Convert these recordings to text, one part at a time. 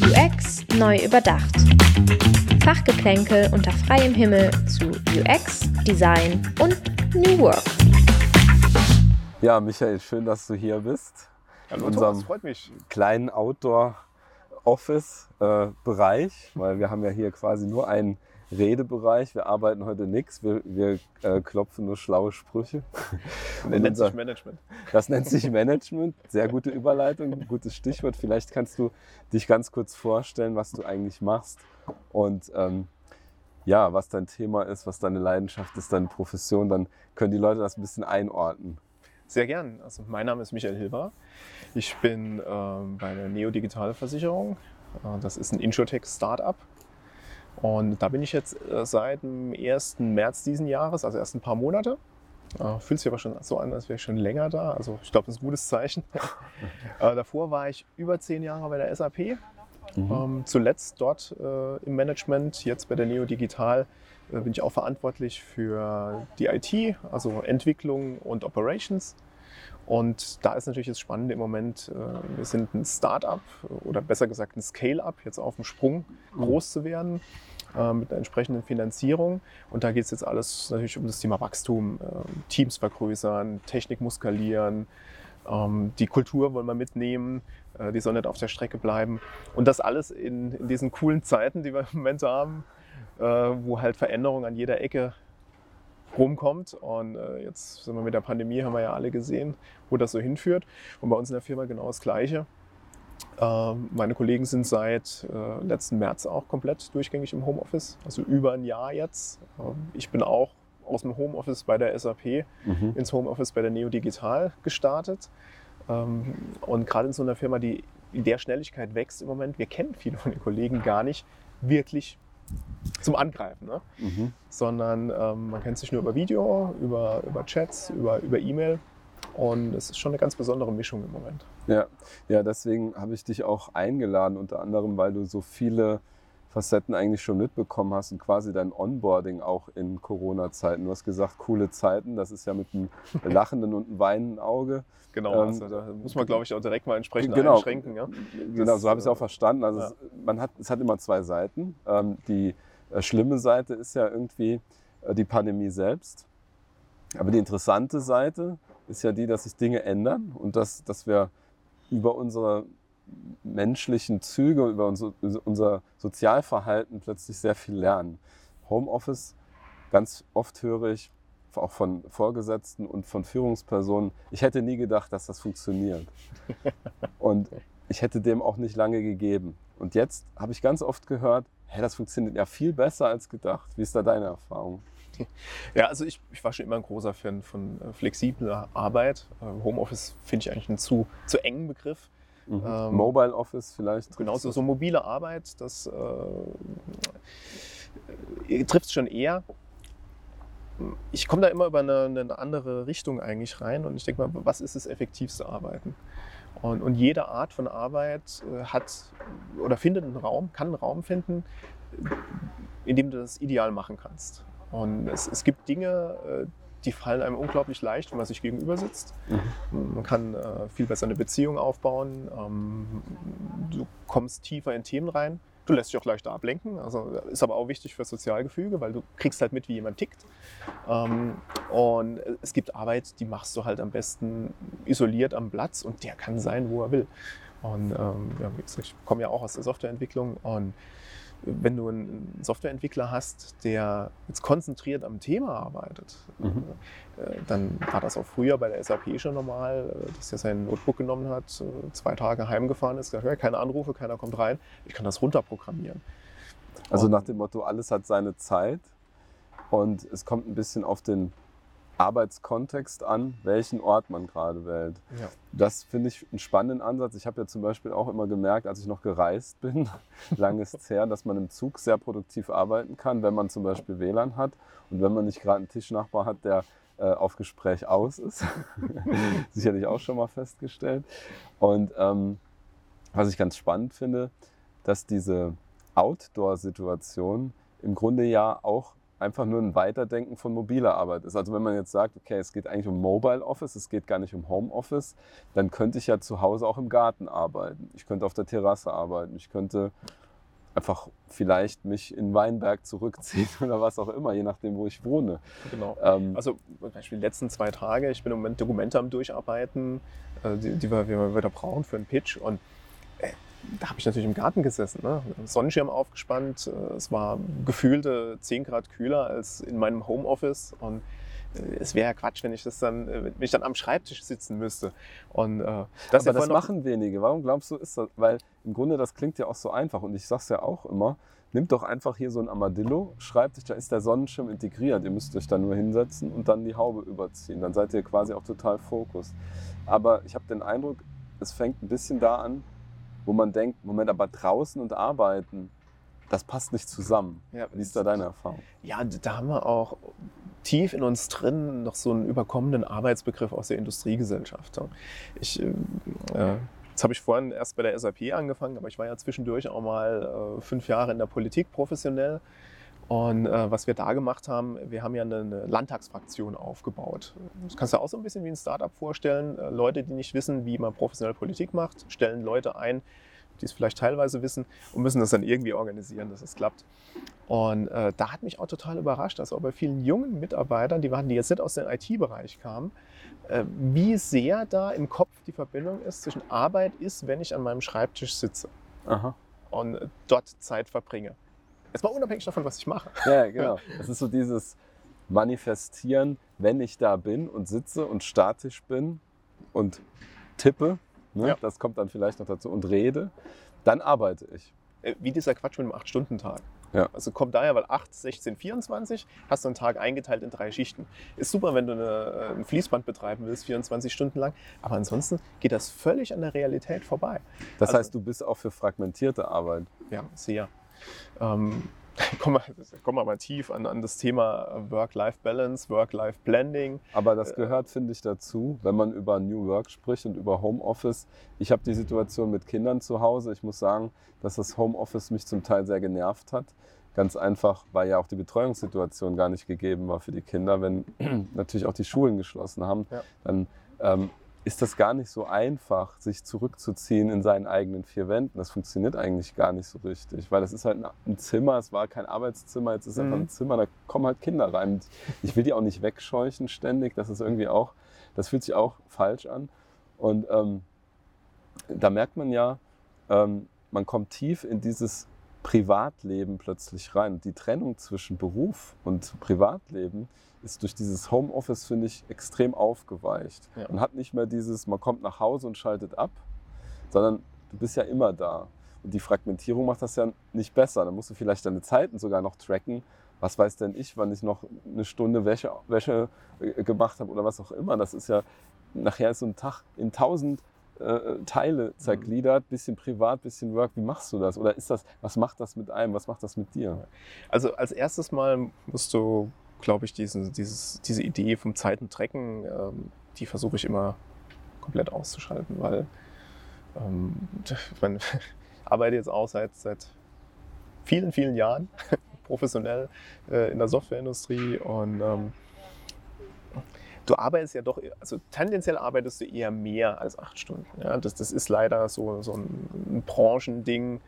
UX neu überdacht. Fachgeplänkel unter freiem Himmel zu UX, Design und New Work. Ja, Michael, schön, dass du hier bist. Hallo, in unserem freut mich. kleinen Outdoor-Office-Bereich, äh, weil wir haben ja hier quasi nur einen Redebereich. Wir arbeiten heute nichts, wir, wir äh, klopfen nur schlaue Sprüche. Das nennt sich Management. Das nennt sich Management. Sehr gute Überleitung, gutes Stichwort. Vielleicht kannst du dich ganz kurz vorstellen, was du eigentlich machst und ähm, ja, was dein Thema ist, was deine Leidenschaft ist, deine Profession. Dann können die Leute das ein bisschen einordnen. Sehr gern. Also mein Name ist Michael Hilber. Ich bin ähm, bei der Neo Digitale Versicherung. Äh, das ist ein Insurtech-Startup und da bin ich jetzt äh, seit dem 1. März diesen Jahres, also erst ein paar Monate. Äh, fühlt sich aber schon so an, als wäre ich schon länger da. Also ich glaube, das ist ein gutes Zeichen. äh, davor war ich über zehn Jahre bei der SAP. Mhm. Ähm, zuletzt dort im Management, jetzt bei der Neo Digital bin ich auch verantwortlich für die IT, also Entwicklung und Operations. Und da ist natürlich das Spannende im Moment, äh, wir sind ein Start-up oder besser gesagt ein Scale-up, jetzt auf dem Sprung mhm. groß zu werden äh, mit einer entsprechenden Finanzierung. Und da geht es jetzt alles natürlich um das Thema Wachstum, äh, Teams vergrößern, Technik muss skalieren, ähm, die Kultur wollen wir mitnehmen, die soll nicht auf der Strecke bleiben. Und das alles in, in diesen coolen Zeiten, die wir im Moment haben, wo halt Veränderung an jeder Ecke rumkommt. Und äh, jetzt sind wir mit der Pandemie, haben wir ja alle gesehen, wo das so hinführt. Und bei uns in der Firma genau das Gleiche. Ähm, meine Kollegen sind seit äh, letzten März auch komplett durchgängig im Homeoffice, also über ein Jahr jetzt. Ähm, ich bin auch aus dem Homeoffice bei der SAP mhm. ins Homeoffice bei der Neo Digital gestartet. Ähm, und gerade in so einer Firma, die in der Schnelligkeit wächst im Moment, wir kennen viele von den Kollegen gar nicht wirklich zum Angreifen, ne? Mhm. sondern ähm, man kennt sich nur über Video, über, über Chats, über, über E-Mail. Und es ist schon eine ganz besondere Mischung im Moment. Ja, ja deswegen habe ich dich auch eingeladen, unter anderem, weil du so viele Facetten eigentlich schon mitbekommen hast und quasi dein Onboarding auch in Corona-Zeiten. Du hast gesagt, coole Zeiten, das ist ja mit einem lachenden und einem weinenden Auge. Genau, ähm, also da muss man, glaube ich, auch direkt mal entsprechend genau, einschränken. Ja? Genau, so habe ich es auch äh, verstanden. Also ja. es, man hat, es hat immer zwei Seiten. Ähm, die äh, schlimme Seite ist ja irgendwie äh, die Pandemie selbst. Aber die interessante Seite ist ja die, dass sich Dinge ändern und dass, dass wir über unsere menschlichen Züge, über unser, Sozialverhalten plötzlich sehr viel lernen. Homeoffice, ganz oft höre ich, auch von Vorgesetzten und von Führungspersonen, ich hätte nie gedacht, dass das funktioniert. Und ich hätte dem auch nicht lange gegeben. Und jetzt habe ich ganz oft gehört, hey, das funktioniert ja viel besser als gedacht. Wie ist da deine Erfahrung? Ja, also ich, ich war schon immer ein großer Fan von äh, flexibler Arbeit. Äh, Homeoffice finde ich eigentlich einen zu, zu engen Begriff. Mhm. Ähm, Mobile Office vielleicht. Genau, so, mobile Arbeit, das äh, trifft es schon eher. Ich komme da immer über eine, eine, andere Richtung eigentlich rein und ich denke mal, was ist das effektivste Arbeiten? Und, und jede Art von Arbeit äh, hat oder findet einen Raum, kann einen Raum finden, in dem du das ideal machen kannst. Und es, es gibt Dinge, äh, die fallen einem unglaublich leicht, wenn man sich gegenüber sitzt. Mhm. Man kann äh, viel besser eine Beziehung aufbauen. Ähm, du kommst tiefer in Themen rein. Du lässt dich auch leichter ablenken. Also ist aber auch wichtig für Sozialgefüge, weil du kriegst halt mit, wie jemand tickt. Ähm, und es gibt Arbeit, die machst du halt am besten isoliert am Platz und der kann sein, wo er will. Und ähm, ja, ich komme ja auch aus der Softwareentwicklung und wenn du einen Softwareentwickler hast, der jetzt konzentriert am Thema arbeitet, mhm. Äh, dann war das auch früher bei der SAP schon normal, äh, dass der sein Notebook genommen hat, äh, zwei Tage heimgefahren ist, gesagt, keine Anrufe, keiner kommt rein, ich kann das runterprogrammieren. Also nach dem Motto, alles hat seine Zeit und es kommt ein bisschen auf den Arbeitskontext an, welchen Ort man gerade wählt. Ja. Das finde ich einen spannenden Ansatz. Ich habe ja zum Beispiel auch immer gemerkt, als ich noch gereist bin, lange ist es her, dass man im Zug sehr produktiv arbeiten kann, wenn man zum Beispiel WLAN hat und wenn man nicht gerade einen Tischnachbar hat, der äh, auf Gespräch aus ist. Sicherlich auch schon mal festgestellt. Und ähm, was ich ganz spannend finde, dass diese Outdoor-Situation im Grunde ja auch einfach nur ein Weiterdenken von mobiler Arbeit ist. Also wenn man jetzt sagt, okay, es geht eigentlich um Mobile Office, es geht gar nicht um Home Office, dann könnte ich ja zu Hause auch im Garten arbeiten. Ich könnte auf der Terrasse arbeiten. Ich könnte einfach vielleicht mich in Weinberg zurückziehen oder was auch immer, je nachdem, wo ich wohne. Genau. Ähm, also zum Beispiel die letzten zwei Tage, ich bin im Moment Dokumente am Durcharbeiten, äh, die, die wir, wir wieder brauchen für einen Pitch und da habe ich natürlich im Garten gesessen, ne? Sonnenschirm aufgespannt, äh, es war gefühlte 10 Grad kühler als in meinem Homeoffice und es wäre ja Quatsch, wenn ich das dann, äh, wenn ich dann am Schreibtisch sitzen müsste. Und, äh, das Aber das machen wenige. Warum glaubst du, ist das? Weil im Grunde das klingt ja auch so einfach und ich sage es ja auch immer. Nimmt doch einfach hier so ein Armadillo, schreibt euch, da ist der Sonnenschirm integriert. Ihr müsst euch da nur hinsetzen und dann die Haube überziehen. Dann seid ihr quasi auch total fokussiert. Aber ich habe den Eindruck, es fängt ein bisschen da an, wo man denkt, Moment, aber draußen und arbeiten, das passt nicht zusammen. Ja, Wie ist da deine Erfahrung? Ja, da haben wir auch tief in uns drin noch so einen überkommenen Arbeitsbegriff aus der Industriegesellschaft. Ich, äh, jetzt habe ich vorhin erst bei der SAP angefangen, aber ich war ja zwischendurch auch mal äh, fünf Jahre in der Politik professionell. Und äh, was wir da gemacht haben, wir haben ja eine, eine, Landtagsfraktion aufgebaut. Das kannst du auch so ein bisschen wie ein Startup vorstellen. Äh, Leute, die nicht wissen, wie man professionell Politik macht, stellen Leute ein, die es vielleicht teilweise wissen und müssen das dann irgendwie organisieren, dass es klappt. Und äh, da hat mich auch total überrascht, dass auch bei vielen jungen Mitarbeitern, die waren, die jetzt nicht aus dem IT-Bereich kamen, äh, wie sehr da im Kopf die Verbindung ist zwischen Arbeit ist, wenn ich an meinem Schreibtisch sitze Aha. und dort Zeit verbringe. Jetzt mal unabhängig davon, was ich mache. Ja, genau. Das ist so dieses Manifestieren, wenn ich da bin und sitze und statisch bin und tippe, ne? ja. das kommt dann vielleicht noch dazu, und rede, dann arbeite ich. Äh, wie dieser Quatsch mit dem 8-Stunden-Tag. Ja. Also kommt daher, weil 8, 16, 24 hast du einen Tag eingeteilt in drei Schichten. Ist super, wenn du eine, ein Fließband betreiben willst, 24 Stunden lang. Aber ansonsten geht das völlig an der Realität vorbei. Das also, heißt, du bist auch für fragmentierte Arbeit. Ja, sehr. Ähm, kommen wir, kommen wir mal tief an, an das Thema Work-Life-Balance, Work-Life-Blending. Aber das gehört, finde ich, dazu, wenn man über New Work spricht und über Homeoffice. Ich habe die Situation mit Kindern zu Hause. Ich muss sagen, dass das Homeoffice mich zum Teil sehr genervt hat. Ganz einfach, weil ja auch die Betreuungssituation gar nicht gegeben war für die Kinder. Wenn natürlich auch die Schulen geschlossen haben, ja. dann ähm, ist das gar nicht so einfach, sich zurückzuziehen in seinen eigenen vier Wänden. Das funktioniert eigentlich gar nicht so richtig, weil das ist halt ein Zimmer, es war kein Arbeitszimmer, jetzt ist es mhm. einfach ein Zimmer, da kommen halt Kinder rein. Ich will die auch nicht wegscheuchen ständig, das ist irgendwie auch, das fühlt sich auch falsch an. Und ähm, da merkt man ja, ähm, man kommt tief in dieses Privatleben plötzlich rein. Die Trennung zwischen Beruf und Privatleben ist durch dieses Homeoffice, finde ich, extrem aufgeweicht. Ja. Man hat nicht mehr dieses, man kommt nach Hause und schaltet ab, sondern du bist ja immer da. Und die Fragmentierung macht das ja nicht besser. Dann musst du vielleicht deine Zeiten sogar noch tracken. Was weiß denn ich, wann ich noch eine Stunde Wäsche, Wäsche äh, gemacht habe oder was auch immer. Das ist ja, nachher ist so ein Tag in tausend äh, Teile zergliedert, bisschen privat, bisschen Work. Wie machst du das? Oder ist das, was macht das mit einem? Was macht das mit dir? Also als erstes Mal musst du glaube ich, diese, dieses, diese Idee vom Zeitentrecken, ähm, die versuche ich immer komplett auszuschalten, weil ähm, meine, arbeite jetzt auch seit, seit vielen, vielen Jahren professionell äh, in der Softwareindustrie und ähm, du arbeitest ja doch, also tendenziell arbeitest du eher mehr als acht Stunden. Ja? Das, das ist leider so, so ein, ein Branchending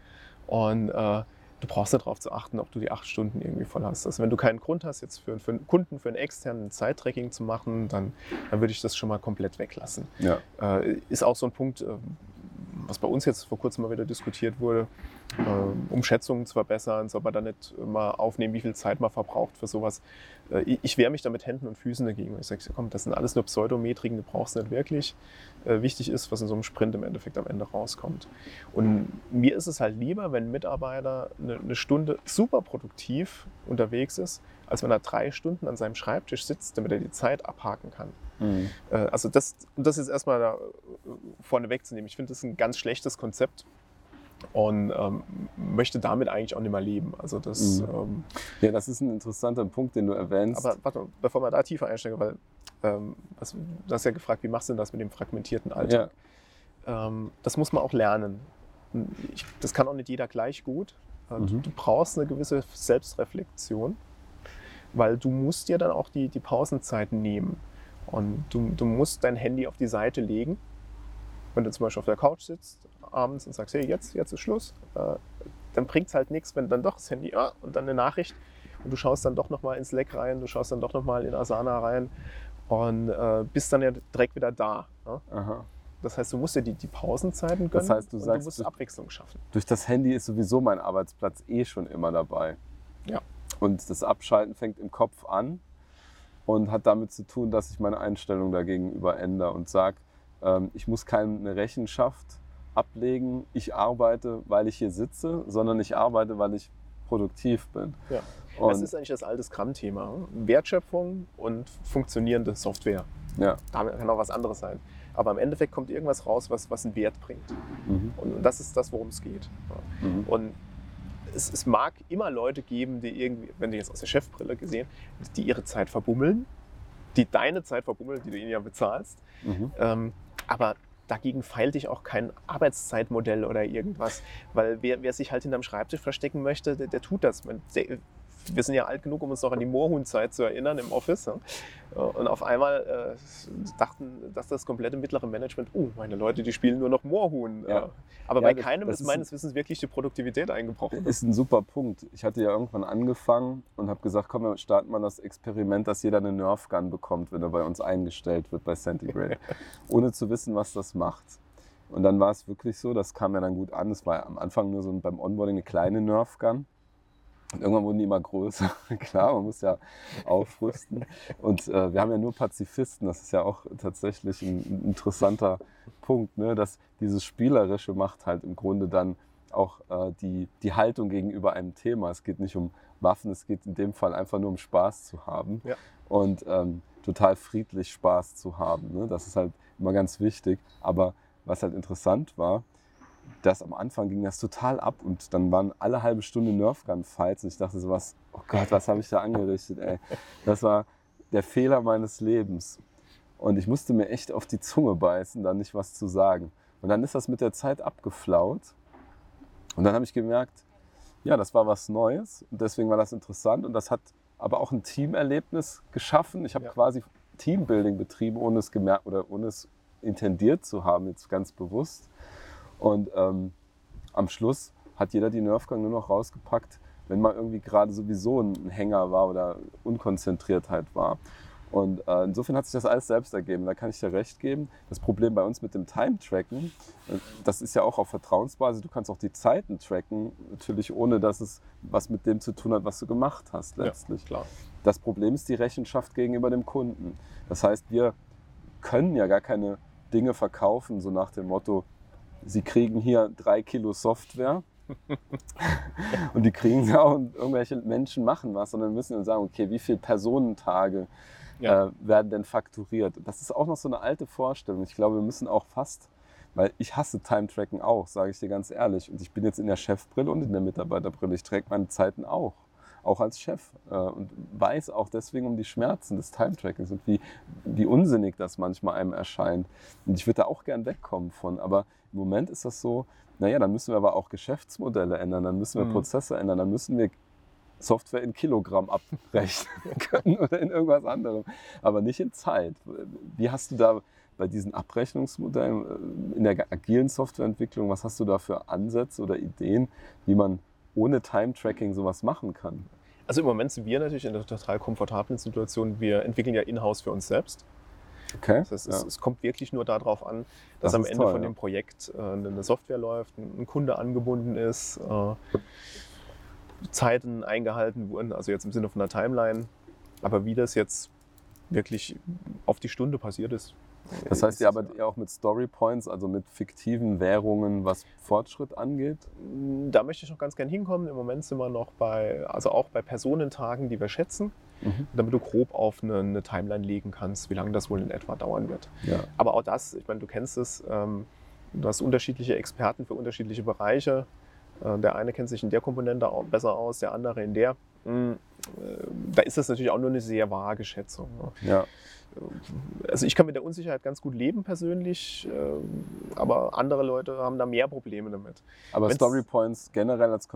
und äh, du brauchst darauf zu achten, ob du die acht Stunden irgendwie voll hast. Also wenn du keinen Grund hast, jetzt für, für einen Kunden, für einen externen Zeittracking zu machen, dann, dann würde ich das schon mal komplett weglassen. Ja. Äh, ist auch so ein Punkt, äh, was bei uns jetzt vor kurzem mal wieder diskutiert wurde, äh, um Schätzungen zu verbessern, soll man da nicht mal aufnehmen, wie viel Zeit man verbraucht für sowas. Äh, ich wehre mich da mit Händen und Füßen dagegen. Ich sage, komm, das sind alles nur Pseudometriken, du brauchst nicht wirklich. Äh, wichtig ist, was in so einem Sprint im Endeffekt am Ende rauskommt. Und mir ist es halt lieber, wenn ein Mitarbeiter eine, eine Stunde super produktiv unterwegs ist, als wenn er drei Stunden an seinem Schreibtisch sitzt, damit er die Zeit abhaken kann. Mhm. Äh, also das, das ist erstmal da vorne wegzunehmen. Ich finde das ein ganz schlechtes Konzept und ähm, möchte damit eigentlich auch nicht mehr leben. Also das, mhm. ähm, ja, das ist ein interessanter Punkt, den du erwähnst. Aber warte, bevor wir da tiefer einsteigen, weil ähm, was, du hast ja gefragt, wie machst du denn das mit dem fragmentierten Alltag? Ja. Ähm, das muss man auch lernen. Ich, das kann auch nicht jeder gleich gut. Mhm. Du brauchst eine gewisse Selbstreflexion. weil du musst dir dann auch die, die Pausenzeiten nehmen. Und du, du musst dein Handy auf die Seite legen. Wenn du zum Beispiel auf der Couch sitzt abends und sagst, hey, jetzt, jetzt ist Schluss, äh, dann bringt es halt nichts, wenn dann doch das Handy ah, und dann eine Nachricht und du schaust dann doch nochmal ins Slack rein, du schaust dann doch nochmal in Asana rein und äh, bist dann ja direkt wieder da. Ne? Das heißt, du musst dir die, die Pausenzeiten gönnen das heißt, du, und sagst, du musst Abwechslung schaffen. Durch das Handy ist sowieso mein Arbeitsplatz eh schon immer dabei. Ja. Und das Abschalten fängt im Kopf an und hat damit zu tun, dass ich meine Einstellung dagegenüber ändere und sage, ich muss keine Rechenschaft ablegen, ich arbeite, weil ich hier sitze, sondern ich arbeite, weil ich produktiv bin. Ja. das ist eigentlich das alte Scrum-Thema. Wertschöpfung und funktionierende Software. Ja. Da kann auch was anderes sein. Aber im Endeffekt kommt irgendwas raus, was, was einen Wert bringt. Mhm. Und das ist das, worum es geht. Mhm. Und es, es, mag immer Leute geben, die irgendwie, wenn du jetzt aus der Chefbrille gesehen, die ihre Zeit verbummeln, die deine Zeit verbummeln, die du ihnen ja bezahlst. Mhm. Ähm, aber dagegen feilt dich auch kein Arbeitszeitmodell oder irgendwas. Weil wer, wer sich halt hinterm Schreibtisch verstecken möchte, der, der tut das. Der, wir sind ja alt genug, um uns noch an die Moorhuhn-Zeit zu erinnern im Office. Und auf einmal äh, dachten, dass das komplette mittlere Management, oh, meine Leute, die spielen nur noch Moorhuhn. Ja. Aber Ja, bei das- keinem das ist meines Wissens wirklich die Produktivität eingebrochen. Ist ein super Punkt. Ich hatte ja irgendwann angefangen und habe gesagt, komm, wir starten mal das Experiment, dass jeder eine Nerf Gun bekommt, wenn er bei uns eingestellt wird bei Centigrade, ohne zu wissen, was das macht. Und dann war es wirklich so, das kam ja dann gut an. Es war am Anfang nur so beim Onboarding eine kleine Nerf Gun. Und irgendwann wurden die immer größer. Klar, man muss ja aufrüsten. Und äh, wir haben ja nur Pazifisten. Das ist ja auch tatsächlich ein, ein interessanter Punkt, ne? dass dieses Spielerische macht halt im Grunde dann auch äh, die, die Haltung gegenüber einem Thema. Es geht nicht um Waffen, es geht in dem Fall einfach nur um Spaß zu haben Ja. und ähm, total friedlich Spaß zu haben. Ne? Das ist halt immer ganz wichtig. Aber was halt interessant war, dass am Anfang ging das total ab und dann waren alle halbe Stunde Nerfgun-Fights und ich dachte so was, oh Gott, was habe ich da angerichtet, ey. Das war der Fehler meines Lebens. Und ich musste mir echt auf die Zunge beißen, da nicht was zu sagen. Und dann ist das mit der Zeit abgeflaut. Und dann habe ich gemerkt, ja, das war was Neues und deswegen war das interessant und das hat aber auch ein Teamerlebnis geschaffen. Ich habe Ja. quasi Teambuilding betrieben, ohne es gemerkt oder ohne es intendiert zu haben, jetzt ganz bewusst. Und ähm, am Schluss hat jeder die Nerfgun nur noch rausgepackt, wenn mal irgendwie gerade sowieso ein Hänger war oder Unkonzentriertheit war. Und äh, insofern hat sich das alles selbst ergeben. Da kann ich dir recht geben. Das Problem bei uns mit dem Time-Tracken, äh, das ist ja auch auf Vertrauensbasis. Du kannst auch die Zeiten tracken, natürlich ohne, dass es was mit dem zu tun hat, was du gemacht hast letztlich. klar. Das Problem ist die Rechenschaft gegenüber dem Kunden. Das heißt, wir können ja gar keine Dinge verkaufen, so nach dem Motto, Sie kriegen hier drei Kilo Software und die kriegen sie auch und irgendwelche Menschen machen was, sondern müssen dann sagen, okay, wie viele Personentage Ja. äh, werden denn fakturiert? Das ist auch noch so eine alte Vorstellung. Ich glaube, wir müssen auch fast, weil ich hasse Time-Tracken auch, sage ich dir ganz ehrlich. Und ich bin jetzt in der Chefbrille und in der Mitarbeiterbrille. Ich track meine Zeiten auch, auch als Chef. Äh, und weiß auch deswegen um die Schmerzen des Time-Trackings und wie, wie unsinnig das manchmal einem erscheint. Und ich würde da auch gern wegkommen von. Aber im Moment ist das so, naja, dann müssen wir aber auch Geschäftsmodelle ändern, dann müssen wir Mhm. Prozesse ändern, dann müssen wir Software in Kilogramm abrechnen können oder in irgendwas anderem, aber nicht in Zeit. Wie hast du da bei diesen Abrechnungsmodellen äh, in der agilen Softwareentwicklung, was hast du da für Ansätze oder Ideen, wie man ohne Time-Tracking sowas machen kann? Also im Moment sind wir natürlich in einer total komfortablen Situation. Wir entwickeln ja in-house für uns selbst. Okay. Das heißt, es, ja. es kommt wirklich nur darauf an, dass Das am Ende toll, von ja. dem Projekt äh, eine Software läuft, ein Kunde angebunden ist, äh, Zeiten eingehalten wurden, also jetzt im Sinne von der Timeline. Aber wie das jetzt wirklich auf die Stunde passiert ist. Das heißt, ihr arbeitet eher auch mit Story Points, also mit fiktiven Währungen, was Fortschritt angeht? Da möchte ich noch ganz gern hinkommen. Im Moment sind wir noch bei, also auch bei Personentagen, die wir schätzen, Mhm. damit du grob auf eine, eine Timeline legen kannst, wie lange das wohl in etwa dauern wird. Ja. Aber auch das, ich meine, du kennst es, ähm, du hast unterschiedliche Experten für unterschiedliche Bereiche. Äh, der eine kennt sich in der Komponente auch besser aus, der andere in der. Mm, da ist das natürlich auch nur eine sehr vage Schätzung. Ne? Ja. Also ich kann mit der Unsicherheit ganz gut leben persönlich, ähm, aber andere Leute haben da mehr Probleme damit. Aber Wenn's- Story Points generell als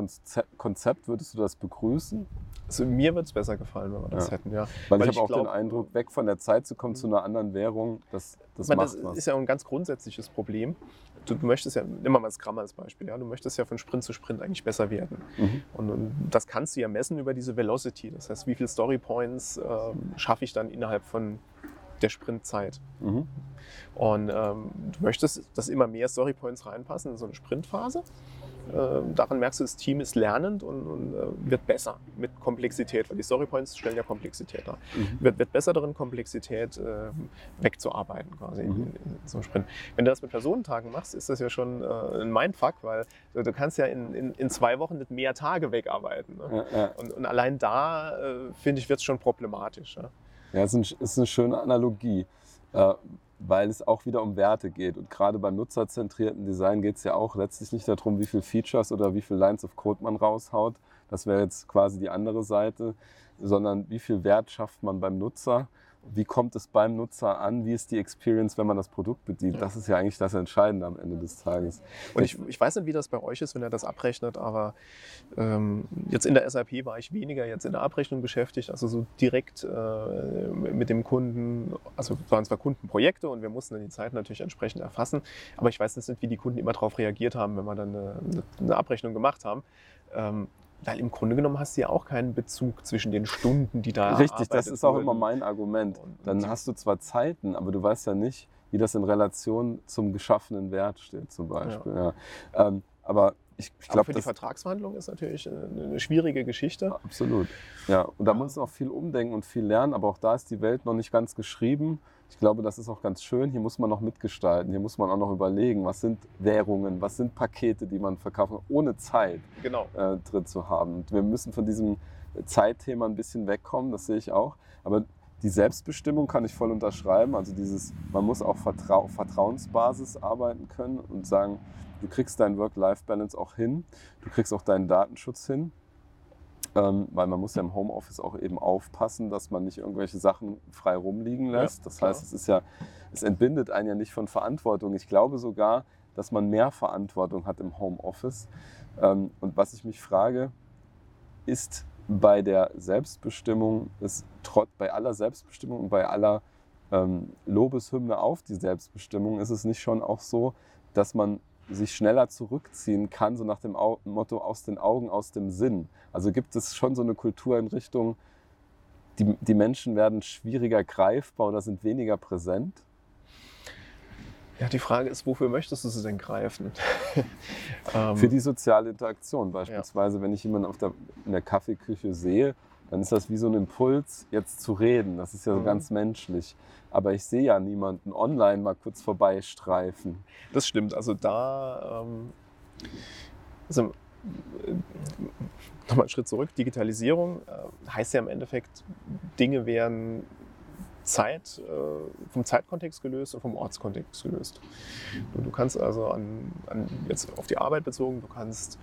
Konzept, würdest du das begrüßen? Also mir wird es besser gefallen, wenn wir das Ja. hätten, ja. Weil, Weil ich ich habe auch den glaub, Eindruck, weg von der Zeit zu kommen zu einer anderen Währung, das, das meine, macht das was. ist ja ein ganz grundsätzliches Problem. Du, möchtest ja, nimm mal das Scrum als Beispiel, ja, du möchtest ja von Sprint zu Sprint eigentlich besser werden. Mhm. Und, und das kannst du ja messen über diese Velocity. Das heißt, wie viele Story Points ähm, schaffe ich dann innerhalb von der Sprintzeit. Mhm. Und ähm, du möchtest, dass immer mehr Story Points reinpassen in so eine Sprintphase. Ähm, daran merkst du, das Team ist lernend und, und äh, wird besser mit Komplexität, weil die Story Points stellen ja Komplexität dar. Mhm. Wird, wird besser darin, Komplexität ähm, wegzuarbeiten quasi in, Mhm. in, in so einem Sprint. Wenn du das mit Personentagen machst, ist das ja schon äh, ein Mindfuck, weil du, du kannst ja in, in, in zwei Wochen nicht mehr Tage wegarbeiten. Ne? Ja, ja. Und, und allein da, äh, finde ich, wird es schon problematisch. Ja? Ja, es ist, ein, ist eine schöne Analogie, äh, weil es auch wieder um Werte geht. Und gerade beim nutzerzentrierten Design geht es ja auch letztlich nicht darum, wie viele Features oder wie viele Lines of Code man raushaut. Das wäre jetzt quasi die andere Seite, sondern wie viel Wert schafft man beim Nutzer. Wie kommt es beim Nutzer an? Wie ist die Experience, wenn man das Produkt bedient? Das ist ja eigentlich das Entscheidende am Ende des Tages. Und ich, ich weiß nicht, wie das bei euch ist, wenn er das abrechnet, aber ähm, jetzt in der SAP war ich weniger jetzt in der Abrechnung beschäftigt, also so direkt äh, mit dem Kunden, also es waren zwar Kundenprojekte und wir mussten dann die Zeit natürlich entsprechend erfassen, aber ich weiß nicht, wie die Kunden immer darauf reagiert haben, wenn wir dann eine, eine Abrechnung gemacht haben. Weil im Grunde genommen hast du ja auch keinen Bezug zwischen den Stunden, die da Richtig, das ist auch wurden. immer mein Argument. Dann hast du zwar Zeiten, aber du weißt ja nicht, wie das in Relation zum geschaffenen Wert steht, zum Beispiel. Ja. Ähm, aber ich, ich glaube, für die Vertragsverhandlung ist natürlich eine, eine schwierige Geschichte. absolut. Ja, und da muss man auch viel umdenken und viel lernen, aber auch da ist die Welt noch nicht ganz geschrieben. Ich glaube, das ist auch ganz schön. Hier muss man noch mitgestalten. Hier muss man auch noch überlegen, was sind Währungen, was sind Pakete, die man verkaufen, ohne Zeit Genau. äh, drin zu haben. Und wir müssen von diesem Zeitthema ein bisschen wegkommen, das sehe ich auch. Aber die Selbstbestimmung kann ich voll unterschreiben. Also dieses, man muss auch Vertrau auf Vertrauensbasis arbeiten können und sagen, du kriegst deinen Work-Life-Balance auch hin, du kriegst auch deinen Datenschutz hin. Ähm, weil man muss ja im Homeoffice auch eben aufpassen, dass man nicht irgendwelche Sachen frei rumliegen Ja, lässt. das klar. heißt, es ist ja, es entbindet einen ja nicht von Verantwortung. Ich glaube sogar, dass man mehr Verantwortung hat im Homeoffice. Ähm, und was ich mich frage, ist bei der Selbstbestimmung, ist trotz, bei aller Selbstbestimmung und bei aller ähm, Lobeshymne auf die Selbstbestimmung, ist es nicht schon auch so, dass man sich schneller zurückziehen kann, so nach dem Au Motto aus den Augen, aus dem Sinn. Also gibt es schon so eine Kultur in Richtung, die, die Menschen werden schwieriger greifbar oder sind weniger präsent? Ja, die Frage ist, wofür möchtest du sie denn greifen? ähm, Für die soziale Interaktion beispielsweise, wenn ich jemanden auf der, in der Kaffeeküche sehe, dann ist das wie so ein Impuls, jetzt zu reden. Das ist ja so Mhm. ganz menschlich. Aber ich sehe ja niemanden online mal kurz vorbeistreifen. das stimmt. Also da, ähm, also, äh, nochmal einen Schritt zurück. Digitalisierung äh, heißt ja im Endeffekt, Dinge werden Zeit, äh, vom Zeitkontext gelöst und vom Ortskontext gelöst. Du, du kannst also an, an, jetzt auf die Arbeit bezogen, du kannst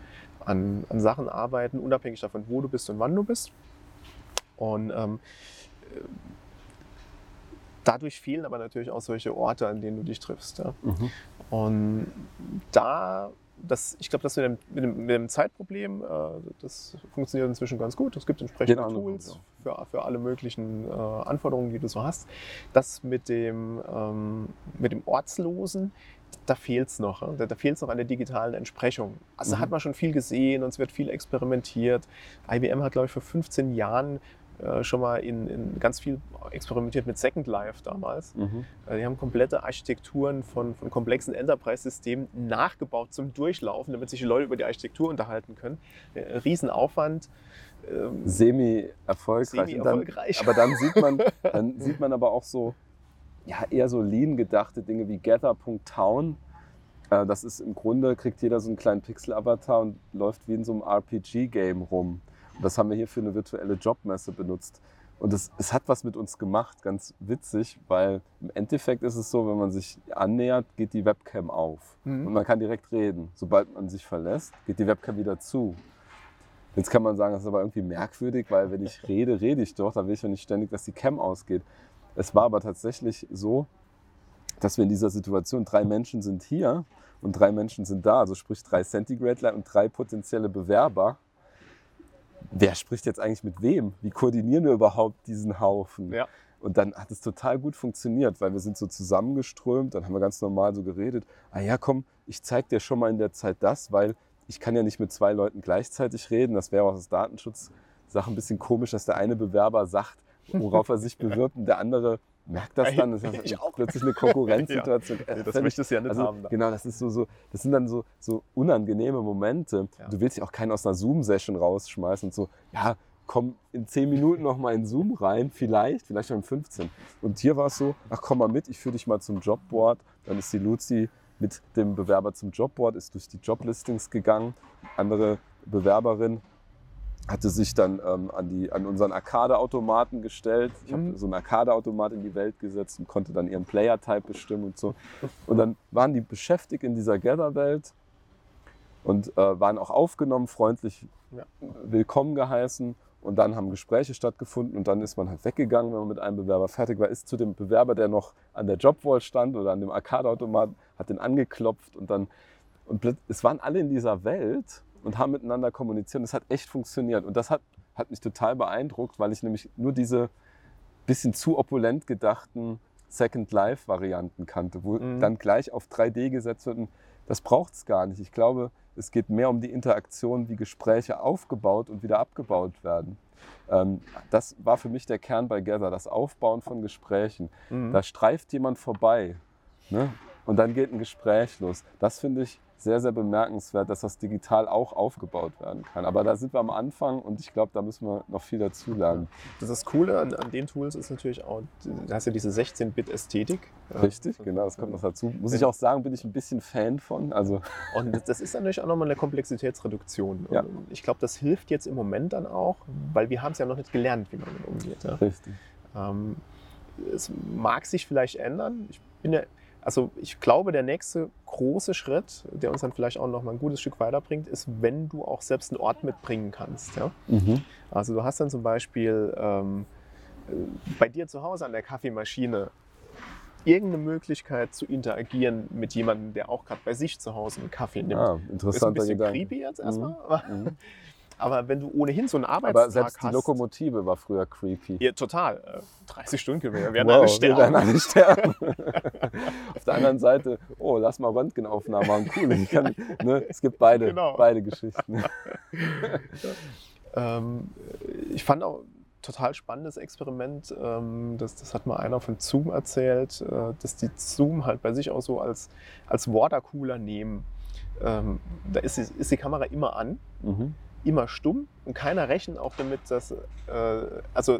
an, an Sachen arbeiten, unabhängig davon, wo du bist und wann du bist. Und ähm, äh, dadurch fehlen aber natürlich auch solche Orte, an denen du dich triffst. Ja? Und da, das, ich glaube, das mit dem, mit, dem, mit dem Zeitproblem, äh, das funktioniert inzwischen ganz gut. Es gibt entsprechende noch Tools für, für alle möglichen äh, Anforderungen, die du so hast. Das mit dem, ähm, mit dem Ortslosen, da fehlt es noch. Da, da fehlt es noch an der digitalen Entsprechung. Also Mhm. hat man schon viel gesehen und es wird viel experimentiert. IBM hat, glaube ich, vor 15 Jahren äh, schon mal in, in ganz viel experimentiert mit Second Life damals. Mhm. Äh, Die haben komplette Architekturen von, von komplexen Enterprise-Systemen nachgebaut zum Durchlaufen, damit sich die Leute über die Architektur unterhalten können. Äh, Riesenaufwand. Ähm, Semi-erfolgreich. Dann- Semi-erfolgreich. Aber dann sieht man, dann sieht man aber auch so, ja, eher so lean gedachte Dinge wie Gather.town. Das ist im Grunde, kriegt jeder so einen kleinen Pixel-Avatar und läuft wie in so einem RPG-Game rum. Das haben wir hier für eine virtuelle Jobmesse benutzt. Und es, es hat was mit uns gemacht, ganz witzig, weil im Endeffekt ist es so, wenn man sich annähert, geht die Webcam auf. Mhm. Und man kann direkt reden. Sobald man sich verlässt, geht die Webcam wieder zu. Jetzt kann man sagen, das ist aber irgendwie merkwürdig, weil wenn ich rede, rede ich doch, da will ich ja nicht ständig, dass die Cam ausgeht. Es war aber tatsächlich so, dass wir in dieser Situation, drei Menschen sind hier und drei Menschen sind da, also sprich drei Centigrade und drei potenzielle Bewerber. Wer spricht jetzt eigentlich mit wem? Wie koordinieren wir überhaupt diesen Haufen? Ja. Und dann hat es total gut funktioniert, weil wir sind so zusammengeströmt, dann haben wir ganz normal so geredet. Ah ja, komm, ich zeig dir schon mal in der Zeit das, weil ich kann ja nicht mit zwei Leuten gleichzeitig reden. Das wäre auch aus Datenschutzsache ein bisschen komisch, dass der eine Bewerber sagt, worauf er sich bewirbt und der andere merkt das dann. Das ist plötzlich eine Konkurrenzsituation. ja. nee, das Völlig, möchtest du ja nicht also, haben. Da. Genau, das, ist so, so, das sind dann so, so unangenehme Momente. Ja. Du willst dich auch keinen aus einer Zoom-Session rausschmeißen und so, ja, komm in 10 Minuten noch mal in Zoom rein, vielleicht, vielleicht schon in 15. Und hier war es so, ach komm mal mit, ich führe dich mal zum Jobboard. Dann ist die Luzi mit dem Bewerber zum Jobboard, ist durch die Joblistings gegangen. Andere Bewerberin hatte sich dann ähm, an, die, an unseren Arcade-Automaten gestellt. Ich habe Mhm. so einen Arcade-Automat in die Welt gesetzt und konnte dann ihren Player-Type bestimmen und so. Und dann waren die beschäftigt in dieser Gather-Welt und äh, waren auch aufgenommen, freundlich Ja. willkommen geheißen. Und dann haben Gespräche stattgefunden und dann ist man halt weggegangen, wenn man mit einem Bewerber fertig war, ist zu dem Bewerber, der noch an der Jobwall stand oder an dem Arcade-Automat, hat den angeklopft und dann, und es waren alle in dieser Welt und haben miteinander kommuniziert und es hat echt funktioniert. Und das hat, hat mich total beeindruckt, weil ich nämlich nur diese bisschen zu opulent gedachten Second Life-Varianten kannte, wo Mhm. dann gleich auf 3D gesetzt wird. Und das braucht es gar nicht. Ich glaube, es geht mehr um die Interaktion, wie Gespräche aufgebaut und wieder abgebaut werden. Ähm, das war für mich der Kern bei Gather, das Aufbauen von Gesprächen. Mhm. Da streift jemand vorbei ne? und dann geht ein Gespräch los. Das finde ich sehr, sehr bemerkenswert, dass das digital auch aufgebaut werden kann. Aber da sind wir am Anfang und ich glaube, da müssen wir noch viel dazu lernen. Das das Coole an, an den Tools ist natürlich auch, du hast ja diese 16-Bit-Ästhetik. Richtig, genau, das kommt noch dazu. Muss ich auch sagen, bin ich ein bisschen Fan von. Also, Und das- das ist natürlich auch nochmal eine Komplexitätsreduktion. Ja. Ich glaube, das hilft jetzt im Moment dann auch, weil wir haben es ja noch nicht gelernt, wie man damit umgeht. Ja. richtig. Ähm, es mag sich vielleicht ändern. Ich bin ja, also ich glaube, der nächste große Schritt, der uns dann vielleicht auch noch mal ein gutes Stück weiterbringt, ist, wenn du auch selbst einen Ort mitbringen kannst. Ja? Mhm. Also du hast dann zum Beispiel ähm, äh, bei dir zu Hause an der Kaffeemaschine irgendeine Möglichkeit zu interagieren mit jemandem, der auch gerade bei sich zu Hause einen Kaffee nimmt. Ah, ist ein bisschen Gedanke. creepy jetzt erstmal, aber, Mhm. Aber wenn du ohnehin so einen Arbeitstag Aber selbst die hast, Lokomotive war früher creepy. ja, total. Äh, 30 Stundenkilometer, wir werden Wow, alle Wir sterben. werden alle sterben. Auf der anderen Seite, oh, lass mal Röntgenaufnahmen machen. Cool. Ich kann, ne, es gibt beide, Genau. beide Geschichten. Ähm, ich fand auch total spannendes Experiment. Ähm, das, das hat mal einer von Zoom erzählt, äh, dass die Zoom halt bei sich auch so als, als Watercooler nehmen. Ähm, da ist die, ist die Kamera immer an, Mhm. Immer stumm und keiner rechnet auch damit, dass. Äh, also,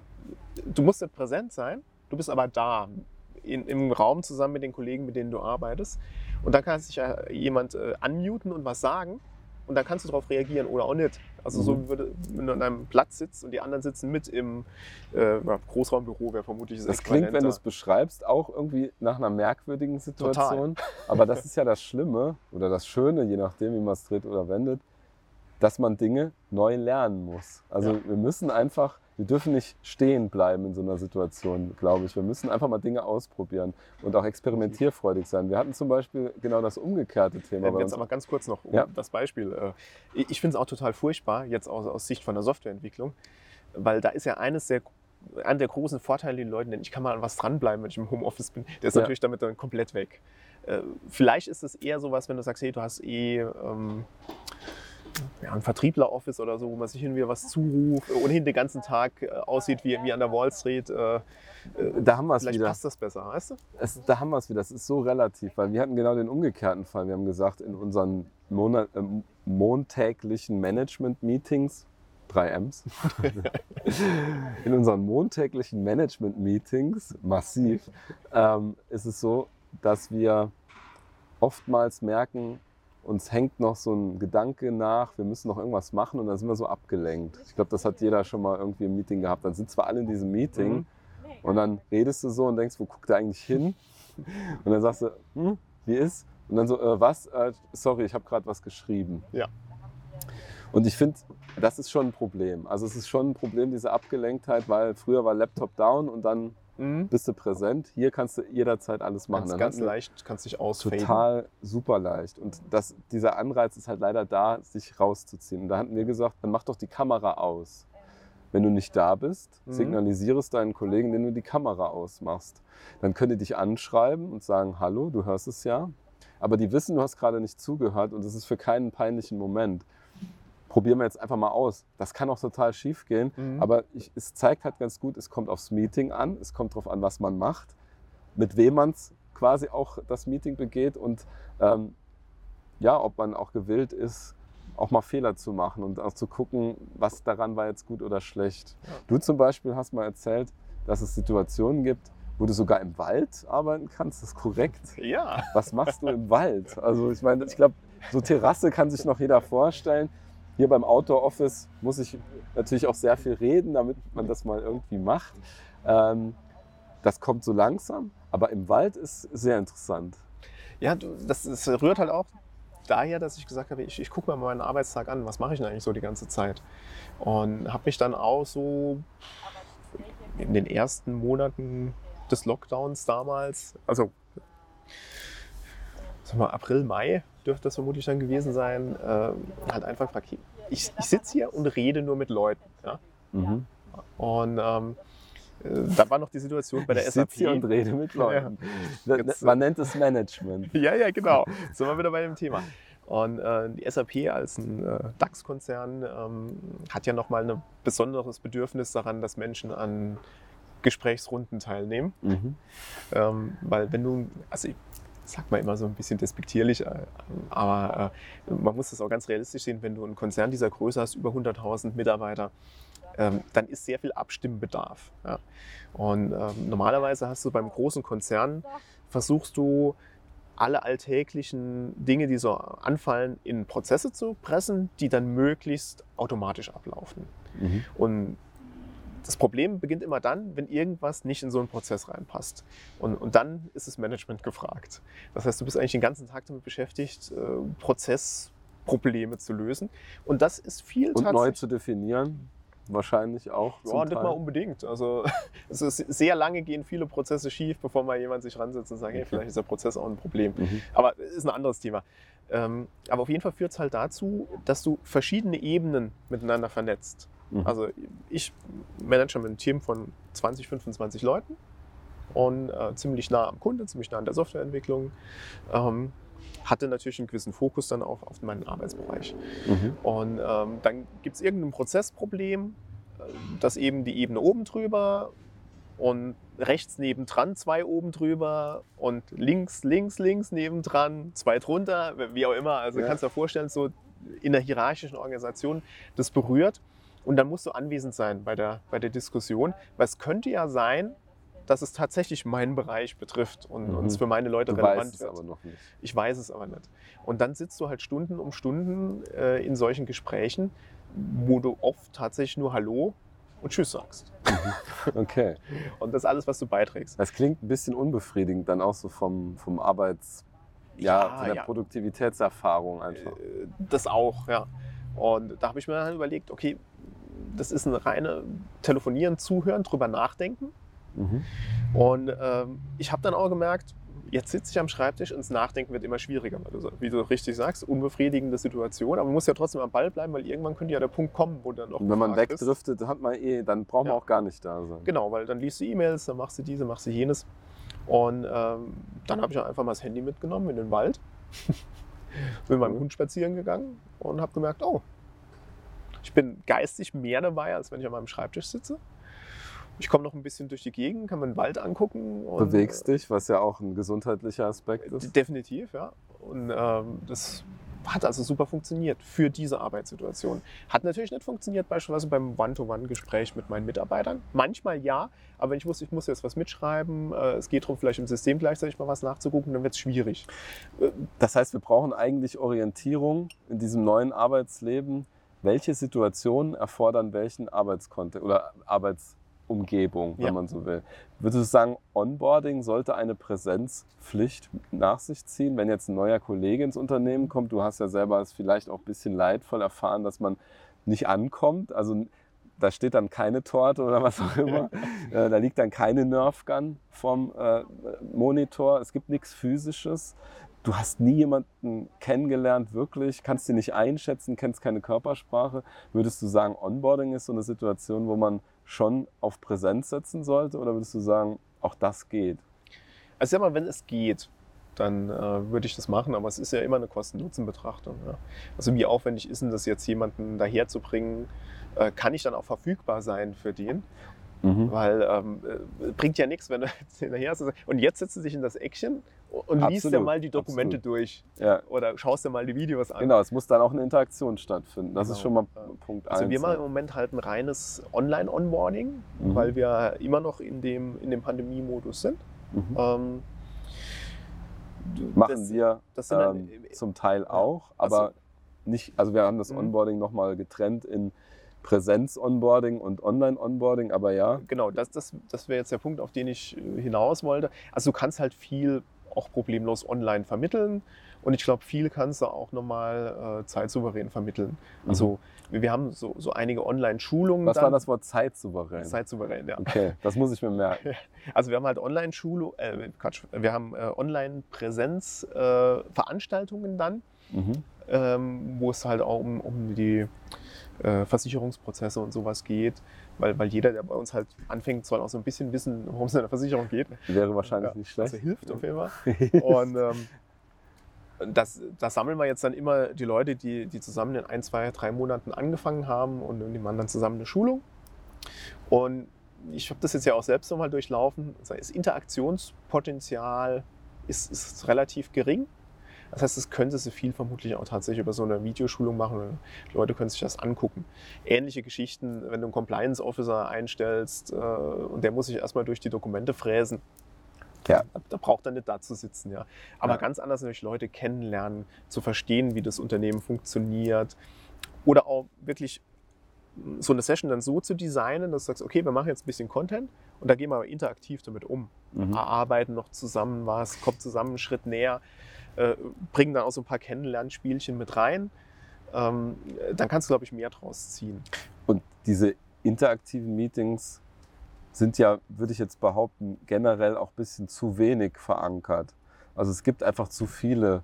du musst nicht präsent sein, du bist aber da. In, Im Raum zusammen mit den Kollegen, mit denen du arbeitest. Und dann kann sich äh, jemand äh, unmuten und was sagen. Und dann kannst du darauf reagieren oder auch nicht. Also so Mhm. wie würde, wenn du an einem Platz sitzt und die anderen sitzen mit im äh, ja, Großraumbüro, wäre vermutlich das Das klingt, wenn du es beschreibst, auch irgendwie nach einer merkwürdigen Situation. Aber das ist ja das Schlimme oder das Schöne, je nachdem, wie man es dreht oder wendet, dass man Dinge neu lernen muss. Also Ja. wir müssen einfach, wir dürfen nicht stehen bleiben in so einer Situation, glaube ich. Wir müssen einfach mal Dinge ausprobieren und auch experimentierfreudig sein. Wir hatten zum Beispiel genau das umgekehrte Thema. Bei Jetzt aber ganz kurz noch um Ja. das Beispiel. äh, Ich finde es auch total furchtbar, jetzt aus, aus Sicht von der Softwareentwicklung, weil da ist ja eines der, einer der großen Vorteile, die Leute nennen, ich kann mal an was dranbleiben, wenn ich im Homeoffice bin. Der ist Ja. natürlich damit dann komplett weg. Äh, Vielleicht ist es eher sowas, wenn du sagst, hey, du hast eh ähm, ja, ein Vertriebler-Office oder so, wo man sich hin wieder was zuruft, ohnehin den ganzen Tag äh, aussieht wie, wie an der Wall Street. Äh, äh, da haben wir es Vielleicht wieder. passt das besser, weißt du? Es, da haben wir es wieder. Das ist so relativ, weil wir hatten genau den umgekehrten Fall. Wir haben gesagt, in unseren Monat, äh, montäglichen Management-Meetings, drei M's, in unseren montäglichen Management-Meetings, massiv, ähm, ist es so, dass wir oftmals merken, uns hängt noch so ein Gedanke nach, wir müssen noch irgendwas machen und dann sind wir so abgelenkt. Ich glaube, das hat jeder schon mal irgendwie im Meeting gehabt. Dann sind zwar alle in diesem Meeting, Mhm. und dann redest du so und denkst, wo guckt er eigentlich hin? Und dann sagst du, hm, wie ist? Und dann so, äh, was? Äh, sorry, ich habe gerade was geschrieben. Ja. Und ich finde, das ist schon ein Problem. Also es ist schon ein Problem, diese Abgelenktheit, weil früher war Laptop down und dann Mhm. bist du präsent. Hier kannst du jederzeit alles machen. Ganz, ganz leicht kannst dich ausfaden. Total super leicht. Und das, dieser Anreiz ist halt leider da, sich rauszuziehen. Und da hatten wir gesagt, dann mach doch die Kamera aus. Wenn du nicht da bist, Mhm. signalisiere es deinen Kollegen, indem du die Kamera ausmachst. Dann können die dich anschreiben und sagen, hallo, du hörst es ja. Aber die wissen, du hast gerade nicht zugehört und es ist für keinen peinlichen Moment. Probieren wir jetzt einfach mal aus. Das kann auch total schief gehen, Mhm. aber ich, es zeigt halt ganz gut, es kommt aufs Meeting an, es kommt darauf an, was man macht, mit wem man quasi auch das Meeting begeht und ähm, ja, ob man auch gewillt ist, auch mal Fehler zu machen und auch zu gucken, was daran war jetzt gut oder schlecht. Ja. Du zum Beispiel hast mal erzählt, dass es Situationen gibt, wo du sogar im Wald arbeiten kannst. Das ist korrekt. Ja. Was machst du im Wald? Also ich meine, ich glaube, so Terrasse kann sich noch jeder vorstellen. Hier beim Outdoor Office muss ich natürlich auch sehr viel reden, damit man das mal irgendwie macht. Ähm, das kommt so langsam, aber im Wald ist sehr interessant. Ja, das, das rührt halt auch daher, dass ich gesagt habe, ich, ich gucke mir mal meinen Arbeitstag an, was mache ich denn eigentlich so die ganze Zeit? Und habe mich dann auch so in den ersten Monaten des Lockdowns damals, also sag mal, April, Mai dürfte das vermutlich dann gewesen sein, äh, halt einfach ich, ich sitze hier und rede nur mit Leuten. Ja? Mhm. Und ähm, äh, da war noch die Situation bei der ich SAP. sitze hier und rede mit Leuten. Da- Jetzt- Man nennt es Management. Ja, ja, genau. Sind wir wieder bei dem Thema. Und äh, die SAP als ein äh, DAX-Konzern ähm, hat ja nochmal ein besonderes Bedürfnis daran, dass Menschen an Gesprächsrunden teilnehmen. Mhm. Ähm, weil wenn du, also ich sag mal immer so ein bisschen despektierlich, äh, aber äh, man muss das auch ganz realistisch sehen, wenn du einen Konzern dieser Größe hast, über 100.000 Mitarbeiter, ähm, dann ist sehr viel Abstimmbedarf. Und ähm, normalerweise hast du beim großen Konzern, versuchst du alle alltäglichen Dinge, die so anfallen, in Prozesse zu pressen, die dann möglichst automatisch ablaufen. Mhm. Und das Problem beginnt immer dann, wenn irgendwas nicht in so einen Prozess reinpasst. Und, und dann ist das Management gefragt. Das heißt, du bist eigentlich den ganzen Tag damit beschäftigt, äh, Prozessprobleme zu lösen. Und das ist viel Und neu zu definieren, wahrscheinlich auch. Ja, nicht Teil. mal unbedingt. Also ist sehr lange gehen viele Prozesse schief, bevor mal jemand sich ransetzt und sagt, hey, vielleicht ist der Prozess auch ein Problem. Mhm. Aber ist ein anderes Thema. Ähm, aber auf jeden Fall führt es halt dazu, dass du verschiedene Ebenen miteinander vernetzt. Mhm. Also ich manage mit einem Team von 20, 25 Leuten und äh, ziemlich nah am Kunde, ziemlich nah an der Softwareentwicklung. Ähm, hatte natürlich einen gewissen Fokus dann auch auf meinen Arbeitsbereich. Mhm. Und ähm, dann gibt es irgendein Prozessproblem, äh, das eben die Ebene oben drüber und rechts nebendran zwei oben drüber und links, links, links nebendran zwei drunter, wie auch immer. Also Ja. kannst du dir vorstellen, so in der hierarchischen Organisation das berührt. Und dann musst du anwesend sein bei der, bei der Diskussion, weil es könnte ja sein, dass es tatsächlich meinen Bereich betrifft und Mhm. und es für meine Leute Du relevant weißt es wird. aber noch nicht. Ich weiß es aber nicht. Und dann sitzt du halt Stunden um Stunden äh, in solchen Gesprächen, wo du oft tatsächlich nur Hallo und Tschüss sagst. Okay. Und das ist alles, was du beiträgst. Das klingt ein bisschen unbefriedigend, dann auch so vom, vom Arbeits-, ja, Ja, von der ja. Produktivitätserfahrung einfach. Äh, Das auch, ja. Und da habe ich mir dann überlegt, okay, das ist eine reine Telefonieren, Zuhören, drüber nachdenken. Mhm. Und ähm, ich habe dann auch gemerkt, jetzt sitze ich am Schreibtisch und das Nachdenken wird immer schwieriger, weil du, wie du richtig sagst, unbefriedigende Situation. Aber man muss ja trotzdem am Ball bleiben, weil irgendwann könnte ja der Punkt kommen, wo dann noch Und wenn man gefragt ist. wegdriftet, hat man eh, dann braucht man Ja. auch gar nicht da sein. Genau, weil dann liest du E-Mails, dann machst du diese, machst du jenes. Und ähm, dann habe ich einfach mal das Handy mitgenommen in den Wald, bin mit meinem Cool. Hund spazieren gegangen und habe gemerkt, oh, ich bin geistig mehr dabei, als wenn ich an meinem Schreibtisch sitze. Ich komme noch ein bisschen durch die Gegend, kann mir den Wald angucken. Bewegst dich, was ja auch ein gesundheitlicher Aspekt äh, ist. Definitiv, ja. Und ähm, das hat also super funktioniert für diese Arbeitssituation. Hat natürlich nicht funktioniert, beispielsweise beim One-to-One-Gespräch mit meinen Mitarbeitern. Manchmal ja, aber wenn ich wusste, ich muss jetzt was mitschreiben, äh, es geht darum, vielleicht im System gleichzeitig mal was nachzugucken, dann wird es schwierig. Das heißt, wir brauchen eigentlich Orientierung in diesem neuen Arbeitsleben. Welche Situationen erfordern welchen Arbeitskontext oder Umgebung, wenn Ja. man so will. Würdest du sagen, Onboarding sollte eine Präsenzpflicht nach sich ziehen, wenn jetzt ein neuer Kollege ins Unternehmen kommt? Du hast ja selber es vielleicht auch ein bisschen leidvoll erfahren, dass man nicht ankommt. Also da steht dann keine Torte oder was auch immer. äh, da liegt dann keine Nerfgun vom äh, Monitor. Es gibt nichts Physisches. Du hast nie jemanden kennengelernt, wirklich, kannst ihn nicht einschätzen, kennst keine Körpersprache. Würdest du sagen, Onboarding ist so eine Situation, wo man schon auf Präsenz setzen sollte? Oder würdest du sagen, auch das geht? Also sag mal, wenn es geht, dann äh, würde ich das machen, aber es ist ja immer eine Kosten-Nutzen-Betrachtung. Ja. Also wie aufwendig ist denn das jetzt, jemanden daherzubringen? Äh, kann ich dann auch verfügbar sein für den? Mhm. Weil ähm, äh, bringt ja nichts, wenn du jetzt hinterher hast. Und jetzt setzt du dich in das Eckchen und liest dir Absolut, mal die Dokumente absolut. durch Ja, oder schaust dir mal die Videos an. genau. Es muss dann auch eine Interaktion stattfinden. Das ist schon Genau, mal ja. Punkt Also eins. wir machen im Moment halt ein reines Online-Onboarding, Mhm. weil wir immer noch in dem, in dem Pandemie-Modus sind. Mhm. Ähm, Machen das- wir das sind dann- ähm, zum Teil auch, aber Also- nicht, also wir haben das Mhm. Onboarding nochmal getrennt in Präsenz-Onboarding und Online-Onboarding, aber ja. Genau, das, das, das wäre jetzt der Punkt, auf den ich äh, hinaus wollte. Also du kannst halt viel auch problemlos online vermitteln und ich glaube, viel kannst du auch nochmal äh, zeitsouverän vermitteln. Also wir, wir haben so, so einige Online-Schulungen. Mhm. Was dann- war das Wort Zeitsouverän? Zeitsouverän, ja. Okay, das muss ich mir merken. Also wir haben halt Online-Schulungen, äh, Quatsch, wir haben äh, Online-Präsenz-Veranstaltungen dann, Mhm. ähm, wo es halt auch um, um die äh, Versicherungsprozesse und sowas geht, weil, weil jeder, der bei uns halt anfängt, soll auch so ein bisschen wissen, worum es in der Versicherung geht. Wäre wahrscheinlich Ja, nicht schlecht. Also hilft auf jeden Fall. Und ähm, das, das sammeln wir jetzt dann immer die Leute, die, die zusammen in ein, zwei, drei Monaten angefangen haben und die machen dann zusammen eine Schulung. Und ich habe das jetzt ja auch selbst nochmal durchlaufen. Das Interaktionspotenzial ist, ist relativ gering. Das heißt, es könnte sie viel vermutlich auch tatsächlich über so eine Videoschulung machen. Leute können sich das angucken. Ähnliche Geschichten, wenn du einen Compliance Officer einstellst äh, und der muss sich erstmal durch die Dokumente fräsen. Ja. Da, da braucht er nicht da zu sitzen, ja. Aber Ja. ganz anders natürlich Leute kennenlernen, zu verstehen, wie das Unternehmen funktioniert. Oder auch wirklich so eine Session dann so zu designen, dass du sagst, okay, wir machen jetzt ein bisschen Content und da gehen wir aber interaktiv damit um. Mhm. Arbeiten noch zusammen was, kommt zusammen einen Schritt näher, äh, bringen dann auch so ein paar Kennenlernspielchen mit rein. Ähm, dann kannst du, glaube ich, mehr draus ziehen. Und diese interaktiven Meetings sind ja, würde ich jetzt behaupten, generell auch ein bisschen zu wenig verankert. Also es gibt einfach zu viele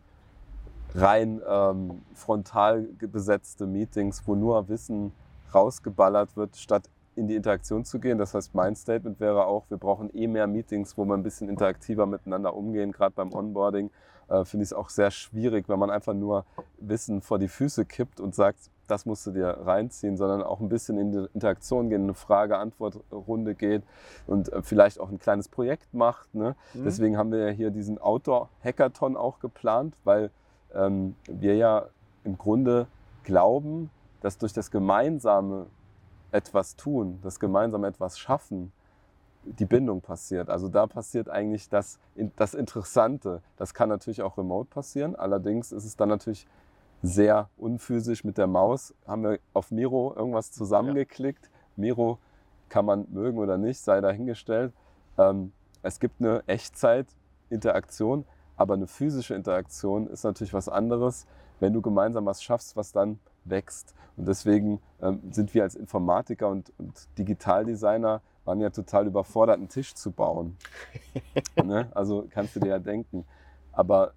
rein ähm, frontal besetzte Meetings, wo nur Wissen rausgeballert wird, statt in die Interaktion zu gehen. Das heißt, mein Statement wäre auch, wir brauchen eh mehr Meetings, wo wir ein bisschen interaktiver miteinander umgehen. Gerade beim Onboarding äh, finde ich es auch sehr schwierig, wenn man einfach nur Wissen vor die Füße kippt und sagt, das musst du dir reinziehen, sondern auch ein bisschen in die Interaktion gehen, eine Frage-Antwort-Runde geht und äh, vielleicht auch ein kleines Projekt macht. Ne? Mhm. Deswegen haben wir ja hier diesen Outdoor-Hackathon auch geplant, weil ähm, wir ja im Grunde glauben, dass durch das gemeinsame etwas tun, das gemeinsame etwas schaffen, die Bindung passiert. Also da passiert eigentlich das, das Interessante. Das kann natürlich auch remote passieren. Allerdings ist es dann natürlich sehr unphysisch mit der Maus. Haben wir auf Miro irgendwas zusammengeklickt. Miro kann man mögen oder nicht, sei dahingestellt. Ähm, es gibt eine Echtzeit-Interaktion, aber eine physische Interaktion ist natürlich was anderes, wenn du gemeinsam was schaffst, was dann wächst. Und deswegen ähm, sind wir als Informatiker und, und Digitaldesigner waren ja total überfordert, einen Tisch zu bauen. ne? Also kannst du dir ja denken. Aber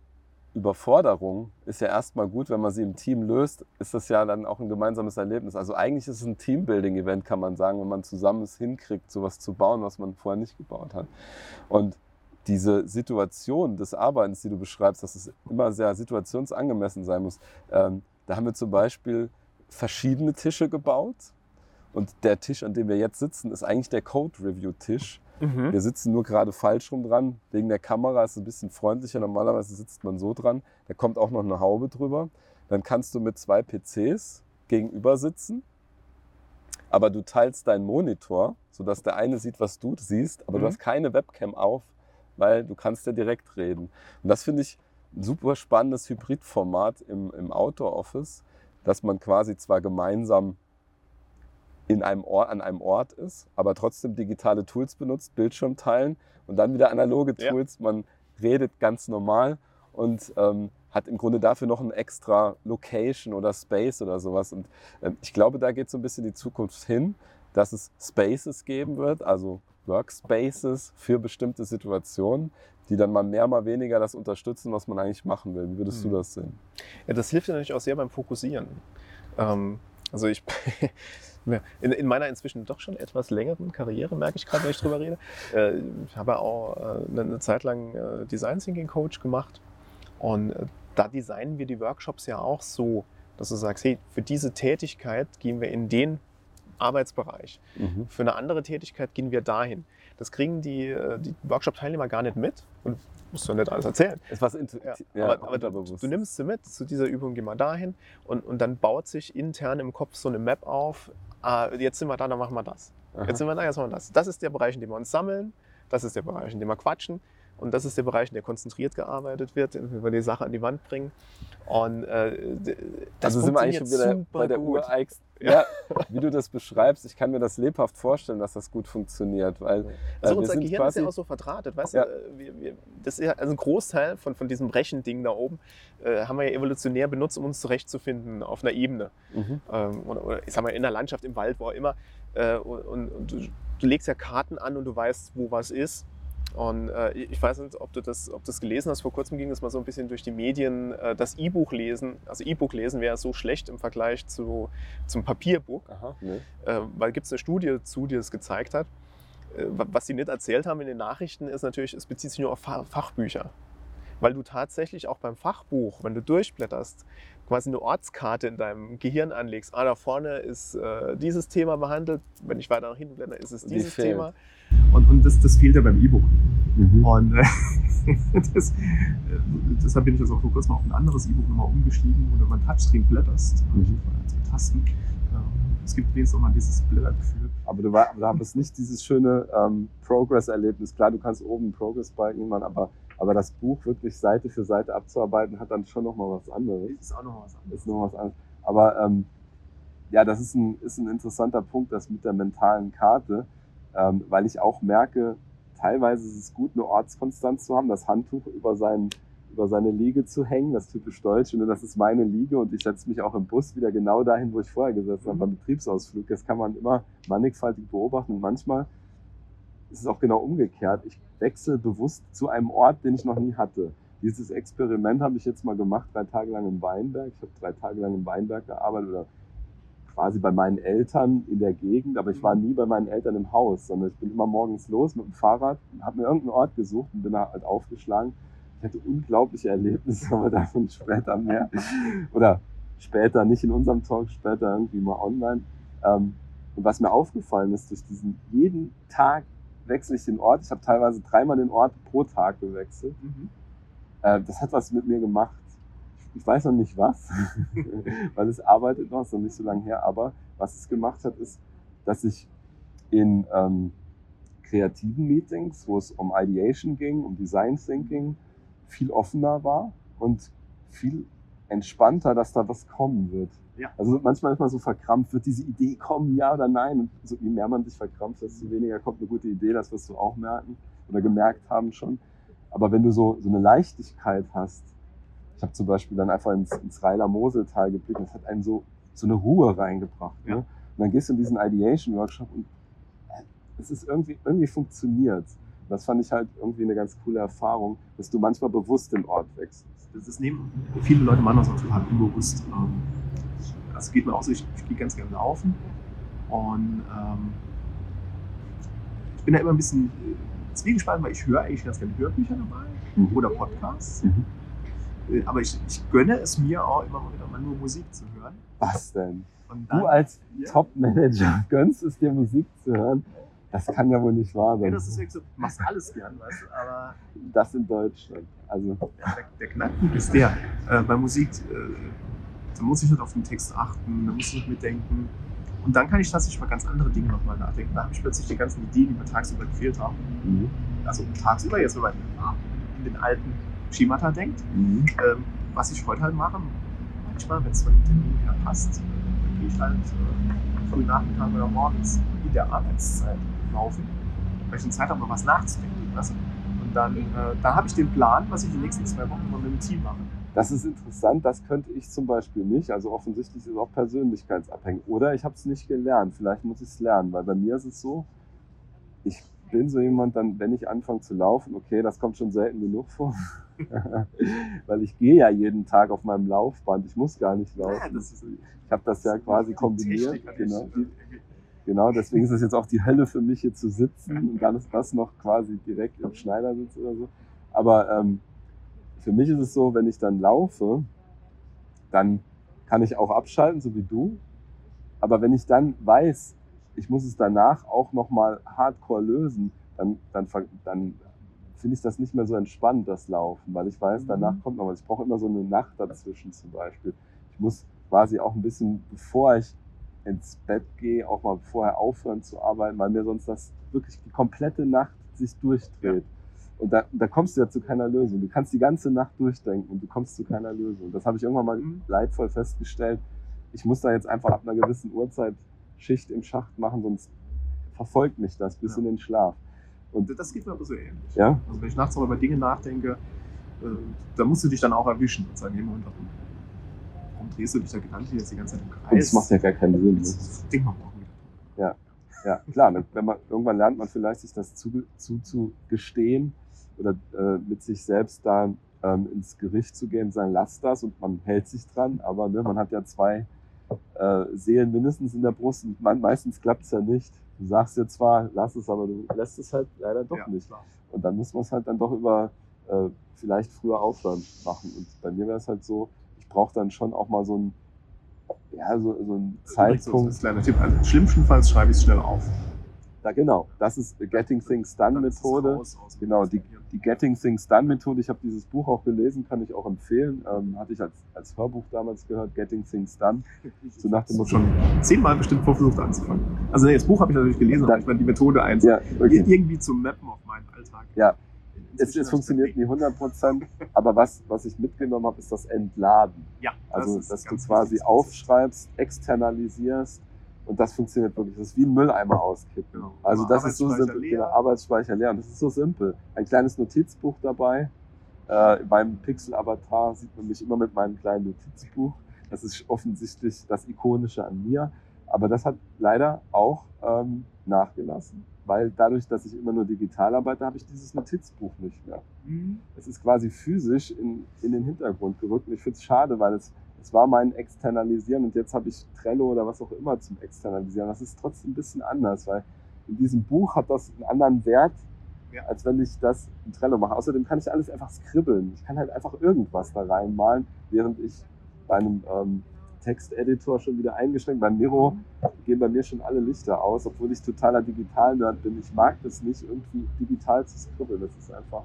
Überforderung ist ja erstmal gut, wenn man sie im Team löst, ist das ja dann auch ein gemeinsames Erlebnis. Also eigentlich ist es ein Teambuilding-Event, kann man sagen, wenn man zusammen es hinkriegt, sowas zu bauen, was man vorher nicht gebaut hat. Und diese Situation des Arbeitens, die du beschreibst, dass es immer sehr situationsangemessen sein muss, ähm, da haben wir zum Beispiel verschiedene Tische gebaut. Und der Tisch, an dem wir jetzt sitzen, ist eigentlich der Code-Review-Tisch. Mhm. Wir sitzen nur gerade falsch rum dran. Wegen der Kamera ist es ein bisschen freundlicher. Normalerweise sitzt man so dran. Da kommt auch noch eine Haube drüber. Dann kannst du mit zwei PCs gegenüber sitzen. Aber du teilst deinen Monitor, sodass der eine sieht, was du siehst. Aber Mhm. du hast keine Webcam auf, weil du kannst ja direkt reden. Und das finde ich ein super spannendes Hybridformat im, im Outdoor-Office, dass man quasi zwar gemeinsam in einem Ort, an einem Ort ist, aber trotzdem digitale Tools benutzt, Bildschirm teilen und dann wieder analoge Ja. Tools. Man redet ganz normal und ähm, hat im Grunde dafür noch ein extra Location oder Space oder sowas. Und ähm, ich glaube, da geht so ein bisschen die Zukunft hin, dass es Spaces geben wird, also Workspaces für bestimmte Situationen, die dann mal mehr, mal weniger das unterstützen, was man eigentlich machen will. Wie würdest Mhm. du das sehen? Ja, das hilft ja natürlich auch sehr beim Fokussieren. Ähm, also ich in, in meiner inzwischen doch schon etwas längeren Karriere, merke ich gerade, wenn ich drüber rede. Äh, ich habe auch äh, eine, eine Zeit lang äh, Design Thinking Coach gemacht und da designen wir die Workshops ja auch so, dass du sagst, hey, für diese Tätigkeit gehen wir in den Arbeitsbereich. Mhm. Für eine andere Tätigkeit gehen wir dahin. Das kriegen die, die Workshop-Teilnehmer gar nicht mit und musst du nicht alles erzählen. Etwas intu Ja, ja, aber, aber du, du nimmst sie mit zu dieser Übung, geh mal dahin und, und dann baut sich intern im Kopf so eine Map auf. Ah, jetzt sind wir da, dann machen wir das. Aha. Jetzt sind wir da, jetzt machen wir das. Das ist der Bereich, in dem wir uns sammeln. Das ist der Bereich, in dem wir quatschen. Und das ist der Bereich, in dem konzentriert gearbeitet wird, in dem wir die Sache an die Wand bringen. Und äh, das also sind wir eigentlich schon wieder bei der ureigensten. Ja, wie du das beschreibst, ich kann mir das lebhaft vorstellen, dass das gut funktioniert, weil Also äh, wir unser sind Gehirn ist ja auch so verdrahtet, weißt Ja. du? äh, Wir, wir, das ist ja also ein Großteil von, von diesem Rechending da oben äh, haben wir ja evolutionär benutzt, um uns zurechtzufinden auf einer Ebene. Mhm. ähm, oder, oder ich sag mal in der Landschaft, im Wald, wo auch immer. Äh, und und, und du, du legst ja Karten an und du weißt, wo was ist. Und äh, ich weiß nicht, ob du, das, ob das gelesen hast. Vor kurzem ging das mal so ein bisschen durch die Medien. Äh, das E-Buch lesen, also E-Buch lesen wäre so schlecht im Vergleich zu, zum Papierbuch, Aha, nee. äh, weil gibt es eine Studie zu, die das gezeigt hat. Äh, wa- was sie nicht erzählt haben in den Nachrichten, ist natürlich, es bezieht sich nur auf Fa Fachbücher. Weil du tatsächlich auch beim Fachbuch, wenn du durchblätterst, quasi eine Ortskarte in deinem Gehirn anlegst. Ah, da vorne ist äh, dieses Thema behandelt. Wenn ich weiter nach hinten blende, ist es Die dieses fehlt. Und, und das, das fehlt ja beim E-Book. Mhm. Und äh, das, äh, deshalb bin ich jetzt auch vor kurzem auf ein anderes E-Book nochmal umgestiegen, wo du über ein Touchscreen blätterst, Mhm. also mit Tasten. Ähm, Es gibt wenigstens auch mal dieses Blättergefühl. Aber du, war, du hast nicht dieses schöne ähm, Progress-Erlebnis. Klar, du kannst oben einen Progress-Balken machen, aber, aber das Buch wirklich Seite für Seite abzuarbeiten, hat dann schon nochmal was anderes. Ist auch noch was anderes. ist noch was anderes. Aber ähm, ja, das ist ein, ist ein interessanter Punkt, das mit der mentalen Karte, ähm, weil ich auch merke, teilweise ist es gut, eine Ortskonstanz zu haben, das Handtuch über, seinen, über seine Liege zu hängen, das typisch deutsch, und das ist meine Liege und ich setze mich auch im Bus wieder genau dahin, wo ich vorher gesessen habe, beim Betriebsausflug. Das kann man immer mannigfaltig beobachten und manchmal ist es auch genau umgekehrt. Ich wechsle bewusst zu einem Ort, den ich noch nie hatte. Dieses Experiment habe ich jetzt mal gemacht, drei Tage lang in Weinberg. Ich habe drei Tage lang in Weinberg gearbeitet oder quasi bei meinen Eltern in der Gegend, aber ich war nie bei meinen Eltern im Haus, sondern ich bin immer morgens los mit dem Fahrrad, habe mir irgendeinen Ort gesucht und bin da halt aufgeschlagen. Ich hatte unglaubliche Erlebnisse, aber davon später mehr. Oder später, nicht in unserem Talk, später irgendwie mal online. Ähm, und was mir aufgefallen ist, durch diesen jeden Tag wechsle ich den Ort. Ich habe teilweise dreimal den Ort pro Tag gewechselt. Mhm. Äh, das hat was mit mir gemacht. Ich weiß noch nicht was, weil es arbeitet noch, ist noch nicht so lange her. Aber was es gemacht hat, ist, dass ich in ähm, kreativen Meetings, wo es um Ideation ging, um Design Thinking, viel offener war und viel entspannter, dass da was kommen wird. Ja. Also manchmal ist man so verkrampft, wird diese Idee kommen, ja oder nein? Und so, je mehr man sich verkrampft, desto weniger kommt eine gute Idee, das wirst du auch merken oder gemerkt haben schon. Aber wenn du so, so eine Leichtigkeit hast, ich habe zum Beispiel dann einfach ins, ins Reiler Moseltal geblickt, und das hat einen so, so eine Ruhe reingebracht. Ja. Ne? Und dann gehst du in diesen Ideation-Workshop und äh, es ist irgendwie, irgendwie funktioniert. Das fand ich halt irgendwie eine ganz coole Erfahrung, dass du manchmal bewusst den Ort wechselst. Das, das nehmen viele Leute machen das auch total unbewusst. Ähm, Das geht mir auch so, ich, ich gehe ganz gerne laufen und ähm, ich bin da immer ein bisschen äh, zwiegespalten, weil ich höre eigentlich ganz gerne Hörbücher dabei Mhm. oder Podcasts. Mhm. Äh, Aber ich, ich gönne es mir auch immer mal wieder mal nur Musik zu hören. Was denn? Und Du als Ja. Top-Manager gönnst es dir Musik zu hören? Das kann ja wohl nicht wahr Ja, sein. das ist wirklich so, du machst alles gern, weißt du, aber das in Deutschland. Also, der, der Knackpunkt ist der, äh, bei Musik, äh, da muss ich nicht auf den Text achten, da muss ich nicht mitdenken. Und dann kann ich tatsächlich über ganz andere Dinge nochmal nachdenken. Da habe ich plötzlich die ganzen Ideen, die mir tagsüber gefehlt haben. mhm. Also tagsüber, jetzt wenn man in den alten Schemata denkt, Mhm. ähm, was ich heute halt mache, manchmal, wenn es von den Terminen her passt, dann gehe ich halt äh, frühen Nachmittag oder morgens in der Arbeitszeit laufen, weil ich dann Zeit habe, noch was nachzudenken. Du? Und dann, äh, da habe ich den Plan, was ich die nächsten zwei Wochen mal mit dem Team mache. Das ist interessant, das könnte ich zum Beispiel nicht. Also offensichtlich ist es auch persönlichkeitsabhängig. Oder ich habe es nicht gelernt, vielleicht muss ich es lernen, weil bei mir ist es so, ich bin so jemand, dann, wenn ich anfange zu laufen, okay, das kommt schon selten genug vor. weil ich gehe ja jeden Tag auf meinem Laufband, ich muss gar nicht laufen. Ja, ist, Ich habe das ja quasi kombiniert. Technik Genau, die, genau, deswegen ist es jetzt auch die Hölle für mich hier zu sitzen und dann ist das noch quasi direkt im Schneidersitz oder so. Aber ähm, für mich ist es so, wenn ich dann laufe, dann kann ich auch abschalten, so wie du. Aber wenn ich dann weiß, ich muss es danach auch nochmal hardcore lösen, dann, dann, dann finde ich das nicht mehr so entspannt, das Laufen, weil ich weiß, danach Mhm. kommt noch was. Ich brauche immer so eine Nacht dazwischen zum Beispiel. Ich muss quasi auch ein bisschen, bevor ich ins Bett gehe, auch mal vorher aufhören zu arbeiten, weil mir sonst das wirklich die komplette Nacht sich durchdreht. Und da, da kommst du ja zu keiner Lösung. Du kannst die ganze Nacht durchdenken und du kommst zu keiner Lösung. Das habe ich irgendwann mal Mhm. leidvoll festgestellt. Ich muss da jetzt einfach ab einer gewissen Uhrzeit Schicht im Schacht machen, sonst verfolgt mich das bis Ja. in den Schlaf. Und Das geht mir aber so ähnlich. ja, Also wenn ich nachts auch über Dinge nachdenke, äh, da musst du dich dann auch erwischen und sagen, hey, Moment, warum, warum drehst du dich da gedanklich jetzt die ganze Zeit im Kreis? und das macht ja gar keinen Sinn. Ne? Das Ding mal morgen wieder. Ja, klar, ne, wenn man, irgendwann lernt man vielleicht, sich das zu, zuzugestehen oder äh, mit sich selbst da ähm, ins Gericht zu gehen und sagen, lass das und man hält sich dran, aber ne, man hat ja zwei äh, Seelen mindestens in der Brust und man, meistens klappt es ja nicht. Du sagst ja zwar, lass es, aber du lässt es halt leider doch Ja, nicht. klar. Und dann muss man es halt dann doch über äh, vielleicht früher aufhören machen. Und bei mir wäre es halt so, ich brauche dann schon auch mal so einen, ja, so, so So, Zeitpunkt. das ist ein kleiner Tipp. Also, schlimmstenfalls schreibe ich es schnell auf. Da, genau, das ist die Getting Things Done Methode. raus Genau, die, die Getting Things Done Methode. Ich habe dieses Buch auch gelesen, kann ich auch empfehlen. Ähm, hatte ich als, als Hörbuch damals gehört, Getting Things Done. So nach dem schon zehnmal bestimmt versucht anzufangen. Also nee, das Buch habe ich natürlich gelesen, aber ich meine die Methode eins. Ja, okay. Irgendwie zu mappen auf meinen Alltag. Ja. Es, es funktioniert nie 100 Prozent, aber was, was ich mitgenommen habe, ist das Entladen. Ja, Also, ist dass du quasi aufschreibst, externalisierst und das funktioniert wirklich. Das ist wie ein Mülleimer auskippen. Genau. Also das ist so simpel. leer. Genau, Arbeitsspeicher leer. Und das ist so simpel. Ein kleines Notizbuch dabei. Äh, beim Pixel-Avatar sieht man mich immer mit meinem kleinen Notizbuch. Das ist offensichtlich das Ikonische an mir. Aber das hat leider auch ähm, nachgelassen, weil dadurch, dass ich immer nur digital arbeite, habe ich dieses Notizbuch nicht mehr Mhm. es ist quasi physisch in, in den Hintergrund gerückt. Und ich finde es schade, weil es, es war mein Externalisieren und jetzt habe ich Trello oder was auch immer zum Externalisieren. Das ist trotzdem ein bisschen anders, weil in diesem Buch hat das einen anderen Wert, Ja. als wenn ich das in Trello mache. Außerdem kann ich alles einfach skribbeln. Ich kann halt einfach irgendwas da reinmalen, während ich bei einem ähm, Texteditor schon wieder eingeschränkt. Bei Miro gehen bei mir schon alle Lichter aus, obwohl ich totaler Digital-Nerd bin. Ich mag das nicht, irgendwie digital zu skribbeln. Das ist einfach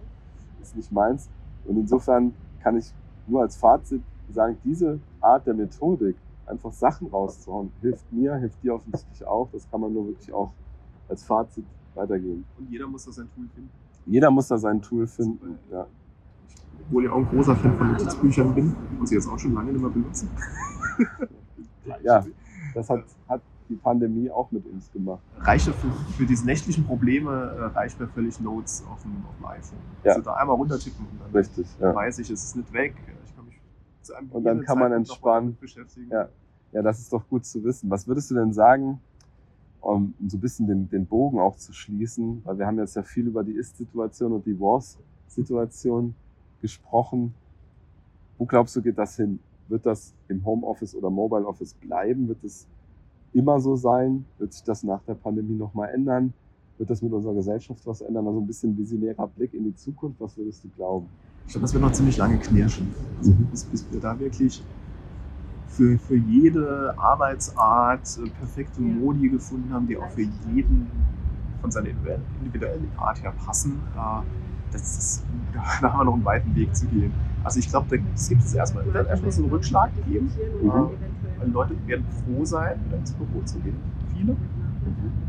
ist nicht meins. Und insofern kann ich nur als Fazit sagen, diese Art der Methodik, einfach Sachen rauszuhauen, hilft mir, hilft dir offensichtlich auch. Das kann man nur wirklich auch als Fazit weitergeben. Und jeder muss da sein Tool finden. Jeder muss da sein Tool finden. Ja. Obwohl ich auch ein großer Fan von Notizbüchern bin, muss ich jetzt auch schon lange nicht mehr benutzen. Ja. Das hat, hat die Pandemie auch mit uns gemacht. Reicht für, für diese nächtlichen Probleme, äh, reicht mir völlig Notes auf dem, auf dem iPhone. Ja. Also da einmal runtertippen und dann Richtig. Ja. weiß ich, es ist nicht weg. Zu einem Und dann kann man Zeitpunkt noch entspannen. Ja. ja, das ist doch gut zu wissen. Was würdest du denn sagen, um so ein bisschen den, den Bogen auch zu schließen? Weil wir haben jetzt ja viel über die Ist-Situation und die Was-Situation gesprochen. Wo glaubst du, geht das hin? Wird das im Homeoffice oder Mobile Office bleiben? Wird es immer so sein? Wird sich das nach der Pandemie nochmal ändern? Wird das mit unserer Gesellschaft was ändern? Also ein bisschen visionärer Blick in die Zukunft. Was würdest du glauben? Ich glaube, das wird noch ziemlich lange knirschen. Also Mhm. bis, bis wir da wirklich für, für jede Arbeitsart äh, perfekte Modi gefunden haben, die auch für jeden von seiner individuellen Art her passen. Äh, das ist, da haben wir noch einen weiten Weg zu gehen. Also ich glaube, es gibt es erstmal, wird erstmal so einen Rückschlag geben. Mhm. Äh, Leute werden froh sein, wieder ins Büro zu gehen. Viele.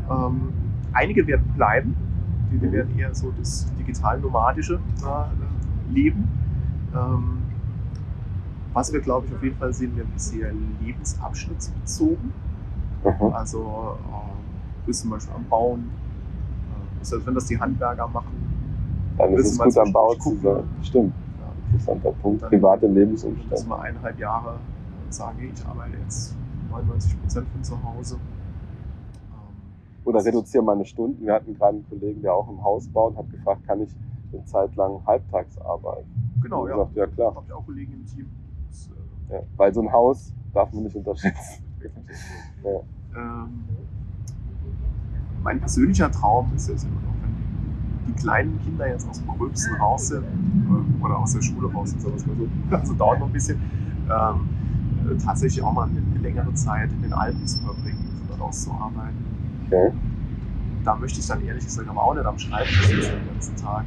Ähm, einige werden bleiben. Die, die werden eher so das digital-nomadische äh, leben. Ähm, was wir, glaube ich, auf jeden Fall sehen, werden ist sehr lebensabschnittsbezogen. Aha. Also äh, bist zum Beispiel am Bauen. Äh, selbst wenn das die Handwerker machen, Dann ist es mal gut am Bau zu sein. Stimmt. ja, Interessanter Punkt. Dann- Private Lebensumstände. wir eineinhalb Jahre sagen, hey, ich arbeite jetzt 99 Prozent von zu Hause. Ähm, Oder reduziere meine Stunden. Wir hatten gerade einen Kollegen, der auch im Haus baut, hat gefragt, kann ich eine Zeit lang halbtags arbeiten? genau, Und ja. gesagt, ja klar. Habe ich auch Kollegen im Team. Das, äh, Ja. Weil so ein Haus darf man nicht unterschätzen. Ja. Ähm, mein persönlicher Traum ist es immer noch, wenn die kleinen Kinder jetzt aus dem Gröbsten raus sind äh, oder aus der Schule raus sind, mal so, also dauert noch ein bisschen, ähm, äh, tatsächlich auch mal eine, eine längere Zeit in den Alpen zu verbringen, von dort aus zu arbeiten. Okay. Da möchte ich dann ehrlich gesagt aber auch nicht am Schreibtisch sitzen den ganzen Tag.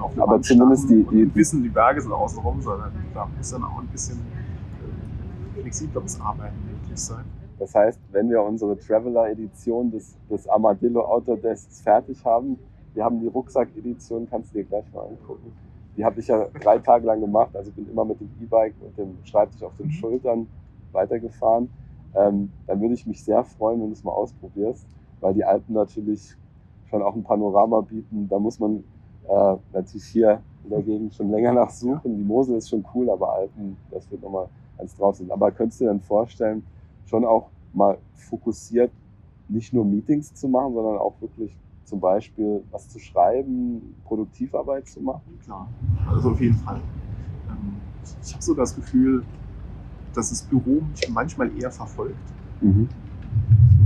Auf eine Aber zumindest die- die- wissen, die Berge sind außenrum, sondern da muss dann auch ein bisschen äh, flexibleres Arbeiten möglich sein. Das heißt, wenn wir unsere Traveler-Edition des, des Armadillo Outdoor Desks fertig haben, wir haben die Rucksack-Edition, kannst du dir gleich mal angucken. Die habe ich ja drei Tage lang gemacht, also bin immer mit dem E-Bike und dem Schreibtisch auf den Schultern weitergefahren. Ähm, dann würde ich mich sehr freuen, wenn du es mal ausprobierst, weil die Alpen natürlich schon auch ein Panorama bieten. Da muss man äh, natürlich hier in der Gegend schon länger nachsuchen. Die Mosel ist schon cool, aber Alpen, das wird nochmal ganz drauf sein. Aber könntest du dir dann vorstellen, schon auch mal fokussiert nicht nur Meetings zu machen, sondern auch wirklich zum Beispiel was zu schreiben, Produktivarbeit zu machen? Klar, also auf jeden Fall. Ähm, Ich habe so das Gefühl, dass das Büro mich manchmal eher verfolgt. Mhm.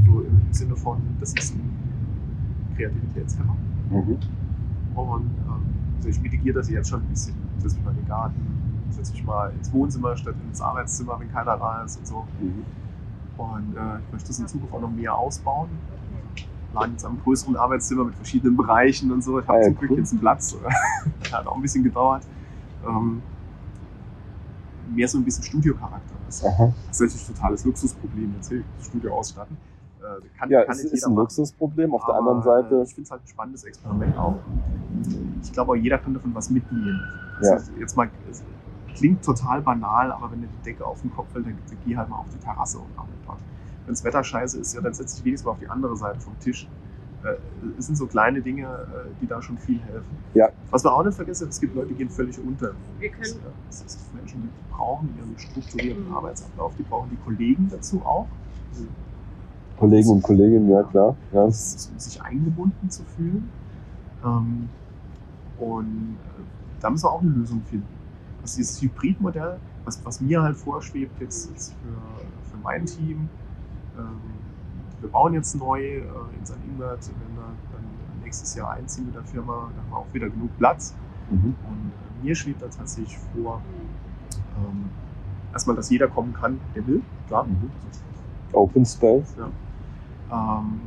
So im Sinne von, das ist ein Kreativitätshemmer. Mhm. Und ähm, also ich mitigiere das jetzt schon ein bisschen. Ich setze mich mal in den Garten, setze mich mal ins Wohnzimmer statt ins Arbeitszimmer, wenn keiner da ist und so. Mhm. Und äh, ich möchte das in Zukunft auch noch mehr ausbauen. Plan jetzt am größeren Arbeitszimmer mit verschiedenen Bereichen und so. Ich habe Ah ja, zum Glück cool. jetzt einen Platz. Hat auch ein bisschen gedauert. Ähm, mehr so ein bisschen Studiocharakter. Das ist natürlich ein totales Luxusproblem, jetzt hey, das Studio ausstatten. Äh, kann, Ja, kann es nicht ist jeder ein machen. Luxusproblem. Auf der Aber, anderen Seite, äh, Ich finde es halt ein spannendes Experiment auch. Ich glaube auch, jeder kann davon was mitnehmen. Also Jetzt mal, es klingt total banal, aber wenn dir die Decke auf den Kopf fällt, dann, dann geh halt mal auf die Terrasse und arbeite dort. Wenn das Wetter scheiße ist, ja, dann setz dich wenigstens mal auf die andere Seite vom Tisch. Äh, Es sind so kleine Dinge, äh, die da schon viel helfen. Ja. Was wir auch nicht vergessen, es gibt Leute, die gehen völlig unter. Wir können- Es, Es ist Menschen, die brauchen ihren strukturierten Arbeitsablauf, die brauchen die Kollegen dazu auch. Kollegen und Kolleginnen, ja klar. Ja. sich eingebunden zu fühlen. Ähm, und äh, da müssen wir auch eine Lösung finden. Also dieses Hybridmodell, was, was mir halt vorschwebt jetzt, jetzt für, für mein Team, ähm, wir bauen jetzt neu äh, in St. Ingbert, wenn wir dann nächstes Jahr einziehen mit der Firma, dann haben wir auch wieder genug Platz. Mhm. Und äh, mir schwebt da tatsächlich vor, ähm, erstmal, dass jeder kommen kann, der will, klar. Mhm. Open Space. Ähm,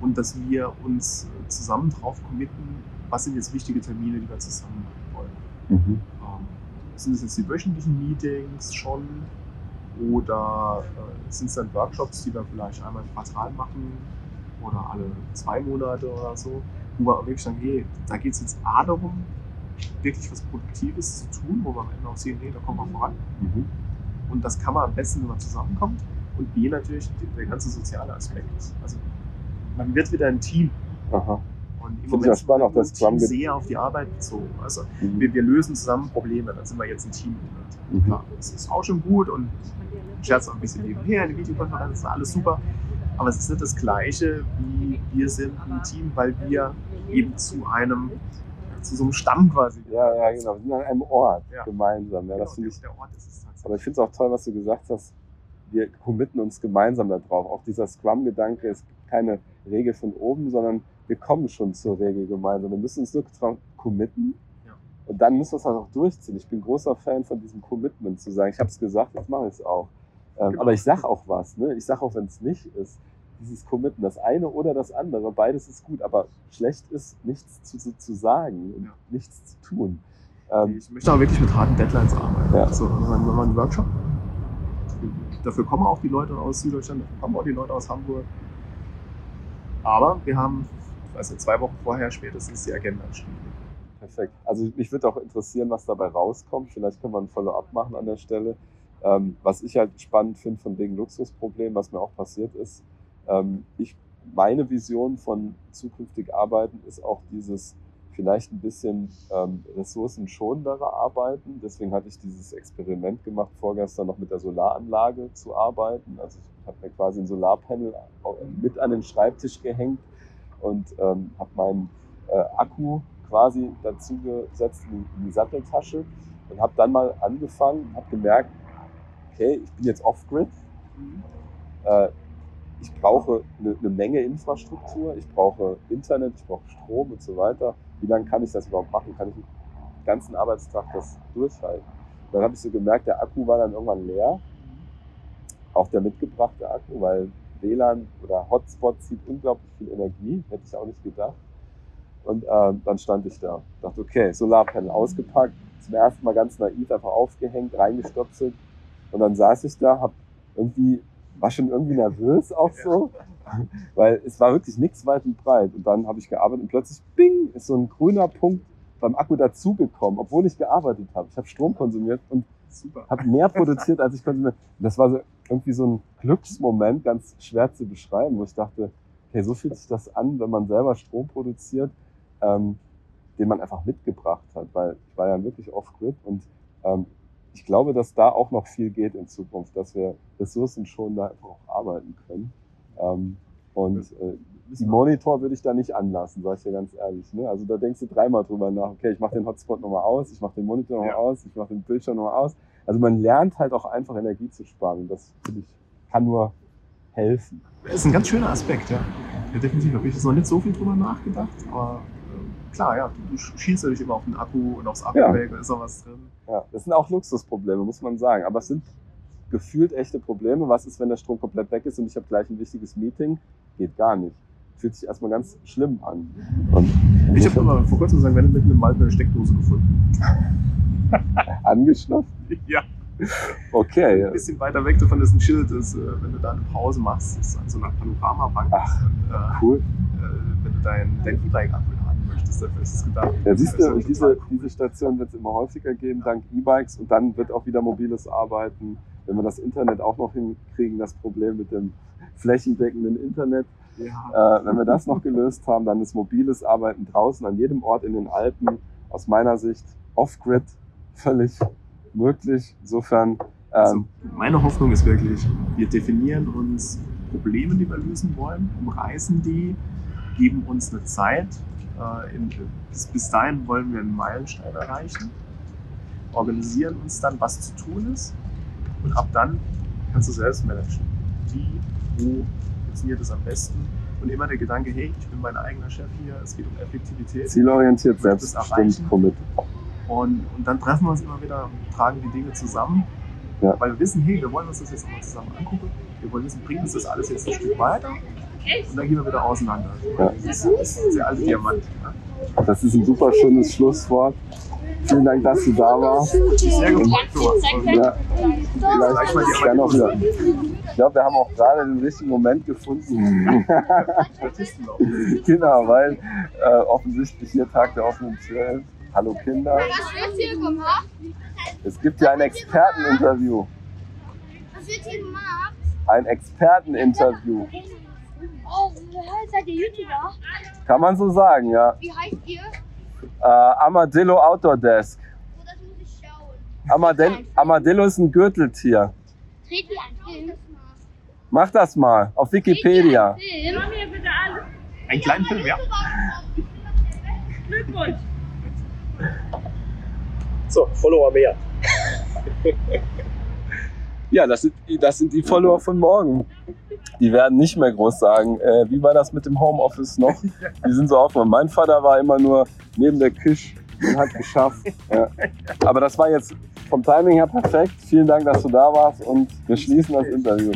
und dass wir uns zusammen drauf committen, was sind jetzt wichtige Termine, die wir zusammen machen wollen. Mhm. Ähm, sind es jetzt die wöchentlichen Meetings schon oder äh, sind es dann Workshops, die wir vielleicht einmal im Quartal machen oder alle zwei Monate oder so, wo wir wirklich sagen, hey, da geht es jetzt A darum, wirklich was Produktives zu tun, wo wir am Ende auch sehen, hey, da kommen wir voran. Mhm. Und das kann man am besten, wenn man zusammenkommt. Und B natürlich der ganze soziale Aspekt. Also man wird wieder ein Team. Aha. Und im ich auch spannend, auch das Team sehr auf die Arbeit bezogen. Also Mhm. wir, wir lösen zusammen Probleme, dann sind wir jetzt ein Team. Mhm. Klar, das ist auch schon gut und scherzt auch ein bisschen nebenher, die Videokonferenz ist alles super. Aber es ist nicht das Gleiche, wie wir sind ein Team, weil wir eben zu einem, zu so einem Stamm quasi. Ja, ja, genau. Wir sind an einem Ort Ja. gemeinsam. Ja, das Genau, finde ich. der Ort ist es tatsächlich. Aber ich finde es auch toll, was du gesagt hast. Wir committen uns gemeinsam darauf. Auch dieser Scrum-Gedanke ist keine Regel von oben, sondern wir kommen schon zur Regel gemeinsam. Wir müssen uns nur committen Ja. und dann müssen wir es halt auch durchziehen. Ich bin großer Fan von diesem Commitment zu sagen, ich habe es gesagt, jetzt mache ich es auch. Ähm, Genau. Aber ich sage auch was. Ne? Ich sage auch, wenn es nicht ist, dieses Committen, das eine oder das andere, beides ist gut. Aber schlecht ist, nichts zu, zu, zu sagen und Ja. nichts zu tun. Ähm, Ich möchte auch wirklich mit harten Deadlines arbeiten. Ja. Also, wir machen einen Workshop. Dafür kommen auch die Leute aus Süddeutschland, dafür kommen auch die Leute aus Hamburg. Aber wir haben, ich weiß nicht, zwei Wochen vorher spätestens die Agenda geschrieben. Perfekt. Also mich würde auch interessieren, was dabei rauskommt. Vielleicht können wir ein Follow-up machen an der Stelle. Ähm, was ich halt spannend finde von wegen Luxusproblem, was mir auch passiert ist, ähm, ich, meine Vision von zukünftig Arbeiten ist auch dieses vielleicht ein bisschen ähm, ressourcenschonendere Arbeiten. Deswegen hatte ich dieses Experiment gemacht, vorgestern noch mit der Solaranlage zu arbeiten. Also ich habe mir quasi ein Solarpanel mit an den Schreibtisch gehängt und ähm, habe meinen äh, Akku quasi dazu gesetzt in die, in die Satteltasche und habe dann mal angefangen, habe gemerkt, okay, ich bin jetzt off-grid. Äh, ich brauche eine, eine, Menge Infrastruktur, ich brauche Internet, ich brauche Strom und so weiter. Wie lange kann ich das überhaupt machen? Kann ich den ganzen Arbeitstag das durchhalten? Dann habe ich so gemerkt, der Akku war dann irgendwann leer. Auch der mitgebrachte Akku, weil WLAN oder Hotspot zieht unglaublich viel Energie, hätte ich auch nicht gedacht. Und äh, dann stand ich da, dachte, okay, Solarpanel ausgepackt, zum ersten Mal ganz naiv einfach aufgehängt, reingestopselt. Und dann saß ich da, hab irgendwie, war schon irgendwie nervös auch so, weil es war wirklich nichts weit und breit. Und dann habe ich gearbeitet und plötzlich, bing, ist so ein grüner Punkt beim Akku dazugekommen, obwohl ich gearbeitet habe. Ich habe Strom konsumiert und habe mehr produziert, als ich konsumiert. Das war so irgendwie so ein Glücksmoment, ganz schwer zu beschreiben, wo ich dachte, hey, so fühlt sich das an, wenn man selber Strom produziert, ähm, den man einfach mitgebracht hat, weil ich war ja wirklich off-grid und ähm, ich glaube, dass da auch noch viel geht in Zukunft, dass wir Ressourcen schon da einfach auch arbeiten können. Ähm, und äh, die Monitor würde ich da nicht anlassen, sage ich dir ganz ehrlich. Ne? Also da denkst du dreimal drüber nach, okay, ich mache den Hotspot nochmal aus, ich mache den Monitor nochmal ja. aus, ich mache den Bildschirm nochmal aus. Also man lernt halt auch einfach Energie zu sparen und das finde ich kann nur helfen. Das ist ein ganz schöner Aspekt, ja. ja definitiv. Habe ich jetzt noch nicht so viel drüber nachgedacht, aber äh, klar, ja, du, du schießt natürlich immer auf den Akku und aufs Akkuwerk, ja. da ist auch was drin. Ja, das sind auch Luxusprobleme, muss man sagen. Aber es sind gefühlt echte Probleme. Was ist, wenn der Strom komplett weg ist und ich habe gleich ein wichtiges Meeting? Geht gar nicht. Fühlt sich erstmal ganz schlimm an. Und ich habe aber vor kurzem gesagt, wenn du mitten im Wald eine Steckdose gefunden. Angeschlossen? Ja. Okay. Ein bisschen weiter weg davon ist ein Schild, ist, äh, wenn du da eine Pause machst, ist an so einer Panoramabank. Ach, und, äh, cool. Äh, wenn du dein, dein E-Bike abladen möchtest, dafür ist es gedacht. Ja, siehst du, diese, cool. diese Station wird es immer häufiger geben, dank E-Bikes. Und dann wird auch wieder mobiles Arbeiten. Wenn wir das Internet auch noch hinkriegen, das Problem mit dem flächendeckenden Internet. Ja. Äh, wenn wir das noch gelöst haben, dann ist mobiles Arbeiten draußen an jedem Ort in den Alpen aus meiner Sicht off-grid völlig möglich. Insofern. Also ähm, also meine Hoffnung ist wirklich, wir definieren uns Probleme, die wir lösen wollen, umreißen die, geben uns eine Zeit. Äh, in, bis, bis dahin wollen wir einen Meilenstein erreichen, organisieren uns dann, was zu tun ist und ab dann kannst du selbst managen. Wie, wo funktioniert es am besten? Und immer der Gedanke, hey, ich bin mein eigener Chef hier, es geht um Effektivität. Zielorientiert selbst bestimmt, und, und dann treffen wir uns immer wieder und tragen die Dinge zusammen, ja. weil wir wissen, hey, wir wollen uns das jetzt nochmal zusammen angucken. Wir wollen wissen, bringt uns das alles jetzt ein Stück weiter? Und dann gehen wir wieder auseinander. Ja. Das ist der alte Diamant. Ja? Das ist ein super schönes Schlusswort. Vielen Dank, dass du da warst. Sehr gut. Ja, vielleicht gerne auch wieder. Ich glaube, wir haben auch gerade den richtigen Moment gefunden. genau, weil äh, offensichtlich hier Tag der offenen Tür ist. Hallo Kinder. Was wird hier gemacht? Es gibt hier ein Experteninterview. Was wird hier gemacht? Ein Experteninterview. Oh, seid ihr YouTuber? Kann man so sagen, ja. Wie heißt ihr? Äh, Amadillo Outdoor Desk. Oh, das muss ich schauen. Amadil Amadillo ist ein Gürteltier. Dreht ihr einen Film? Mach das mal auf Wikipedia. Einen kleinen Film, ja. Glückwunsch. So, Follower mehr. ja, das sind, das sind die Follower von morgen. Die werden nicht mehr groß sagen, äh, wie war das mit dem Homeoffice noch? Die sind so offen. Mein Vater war immer nur neben der Küche und hat geschafft. Ja. Aber das war jetzt vom Timing her perfekt. Vielen Dank, dass du da warst und wir schließen das Interview.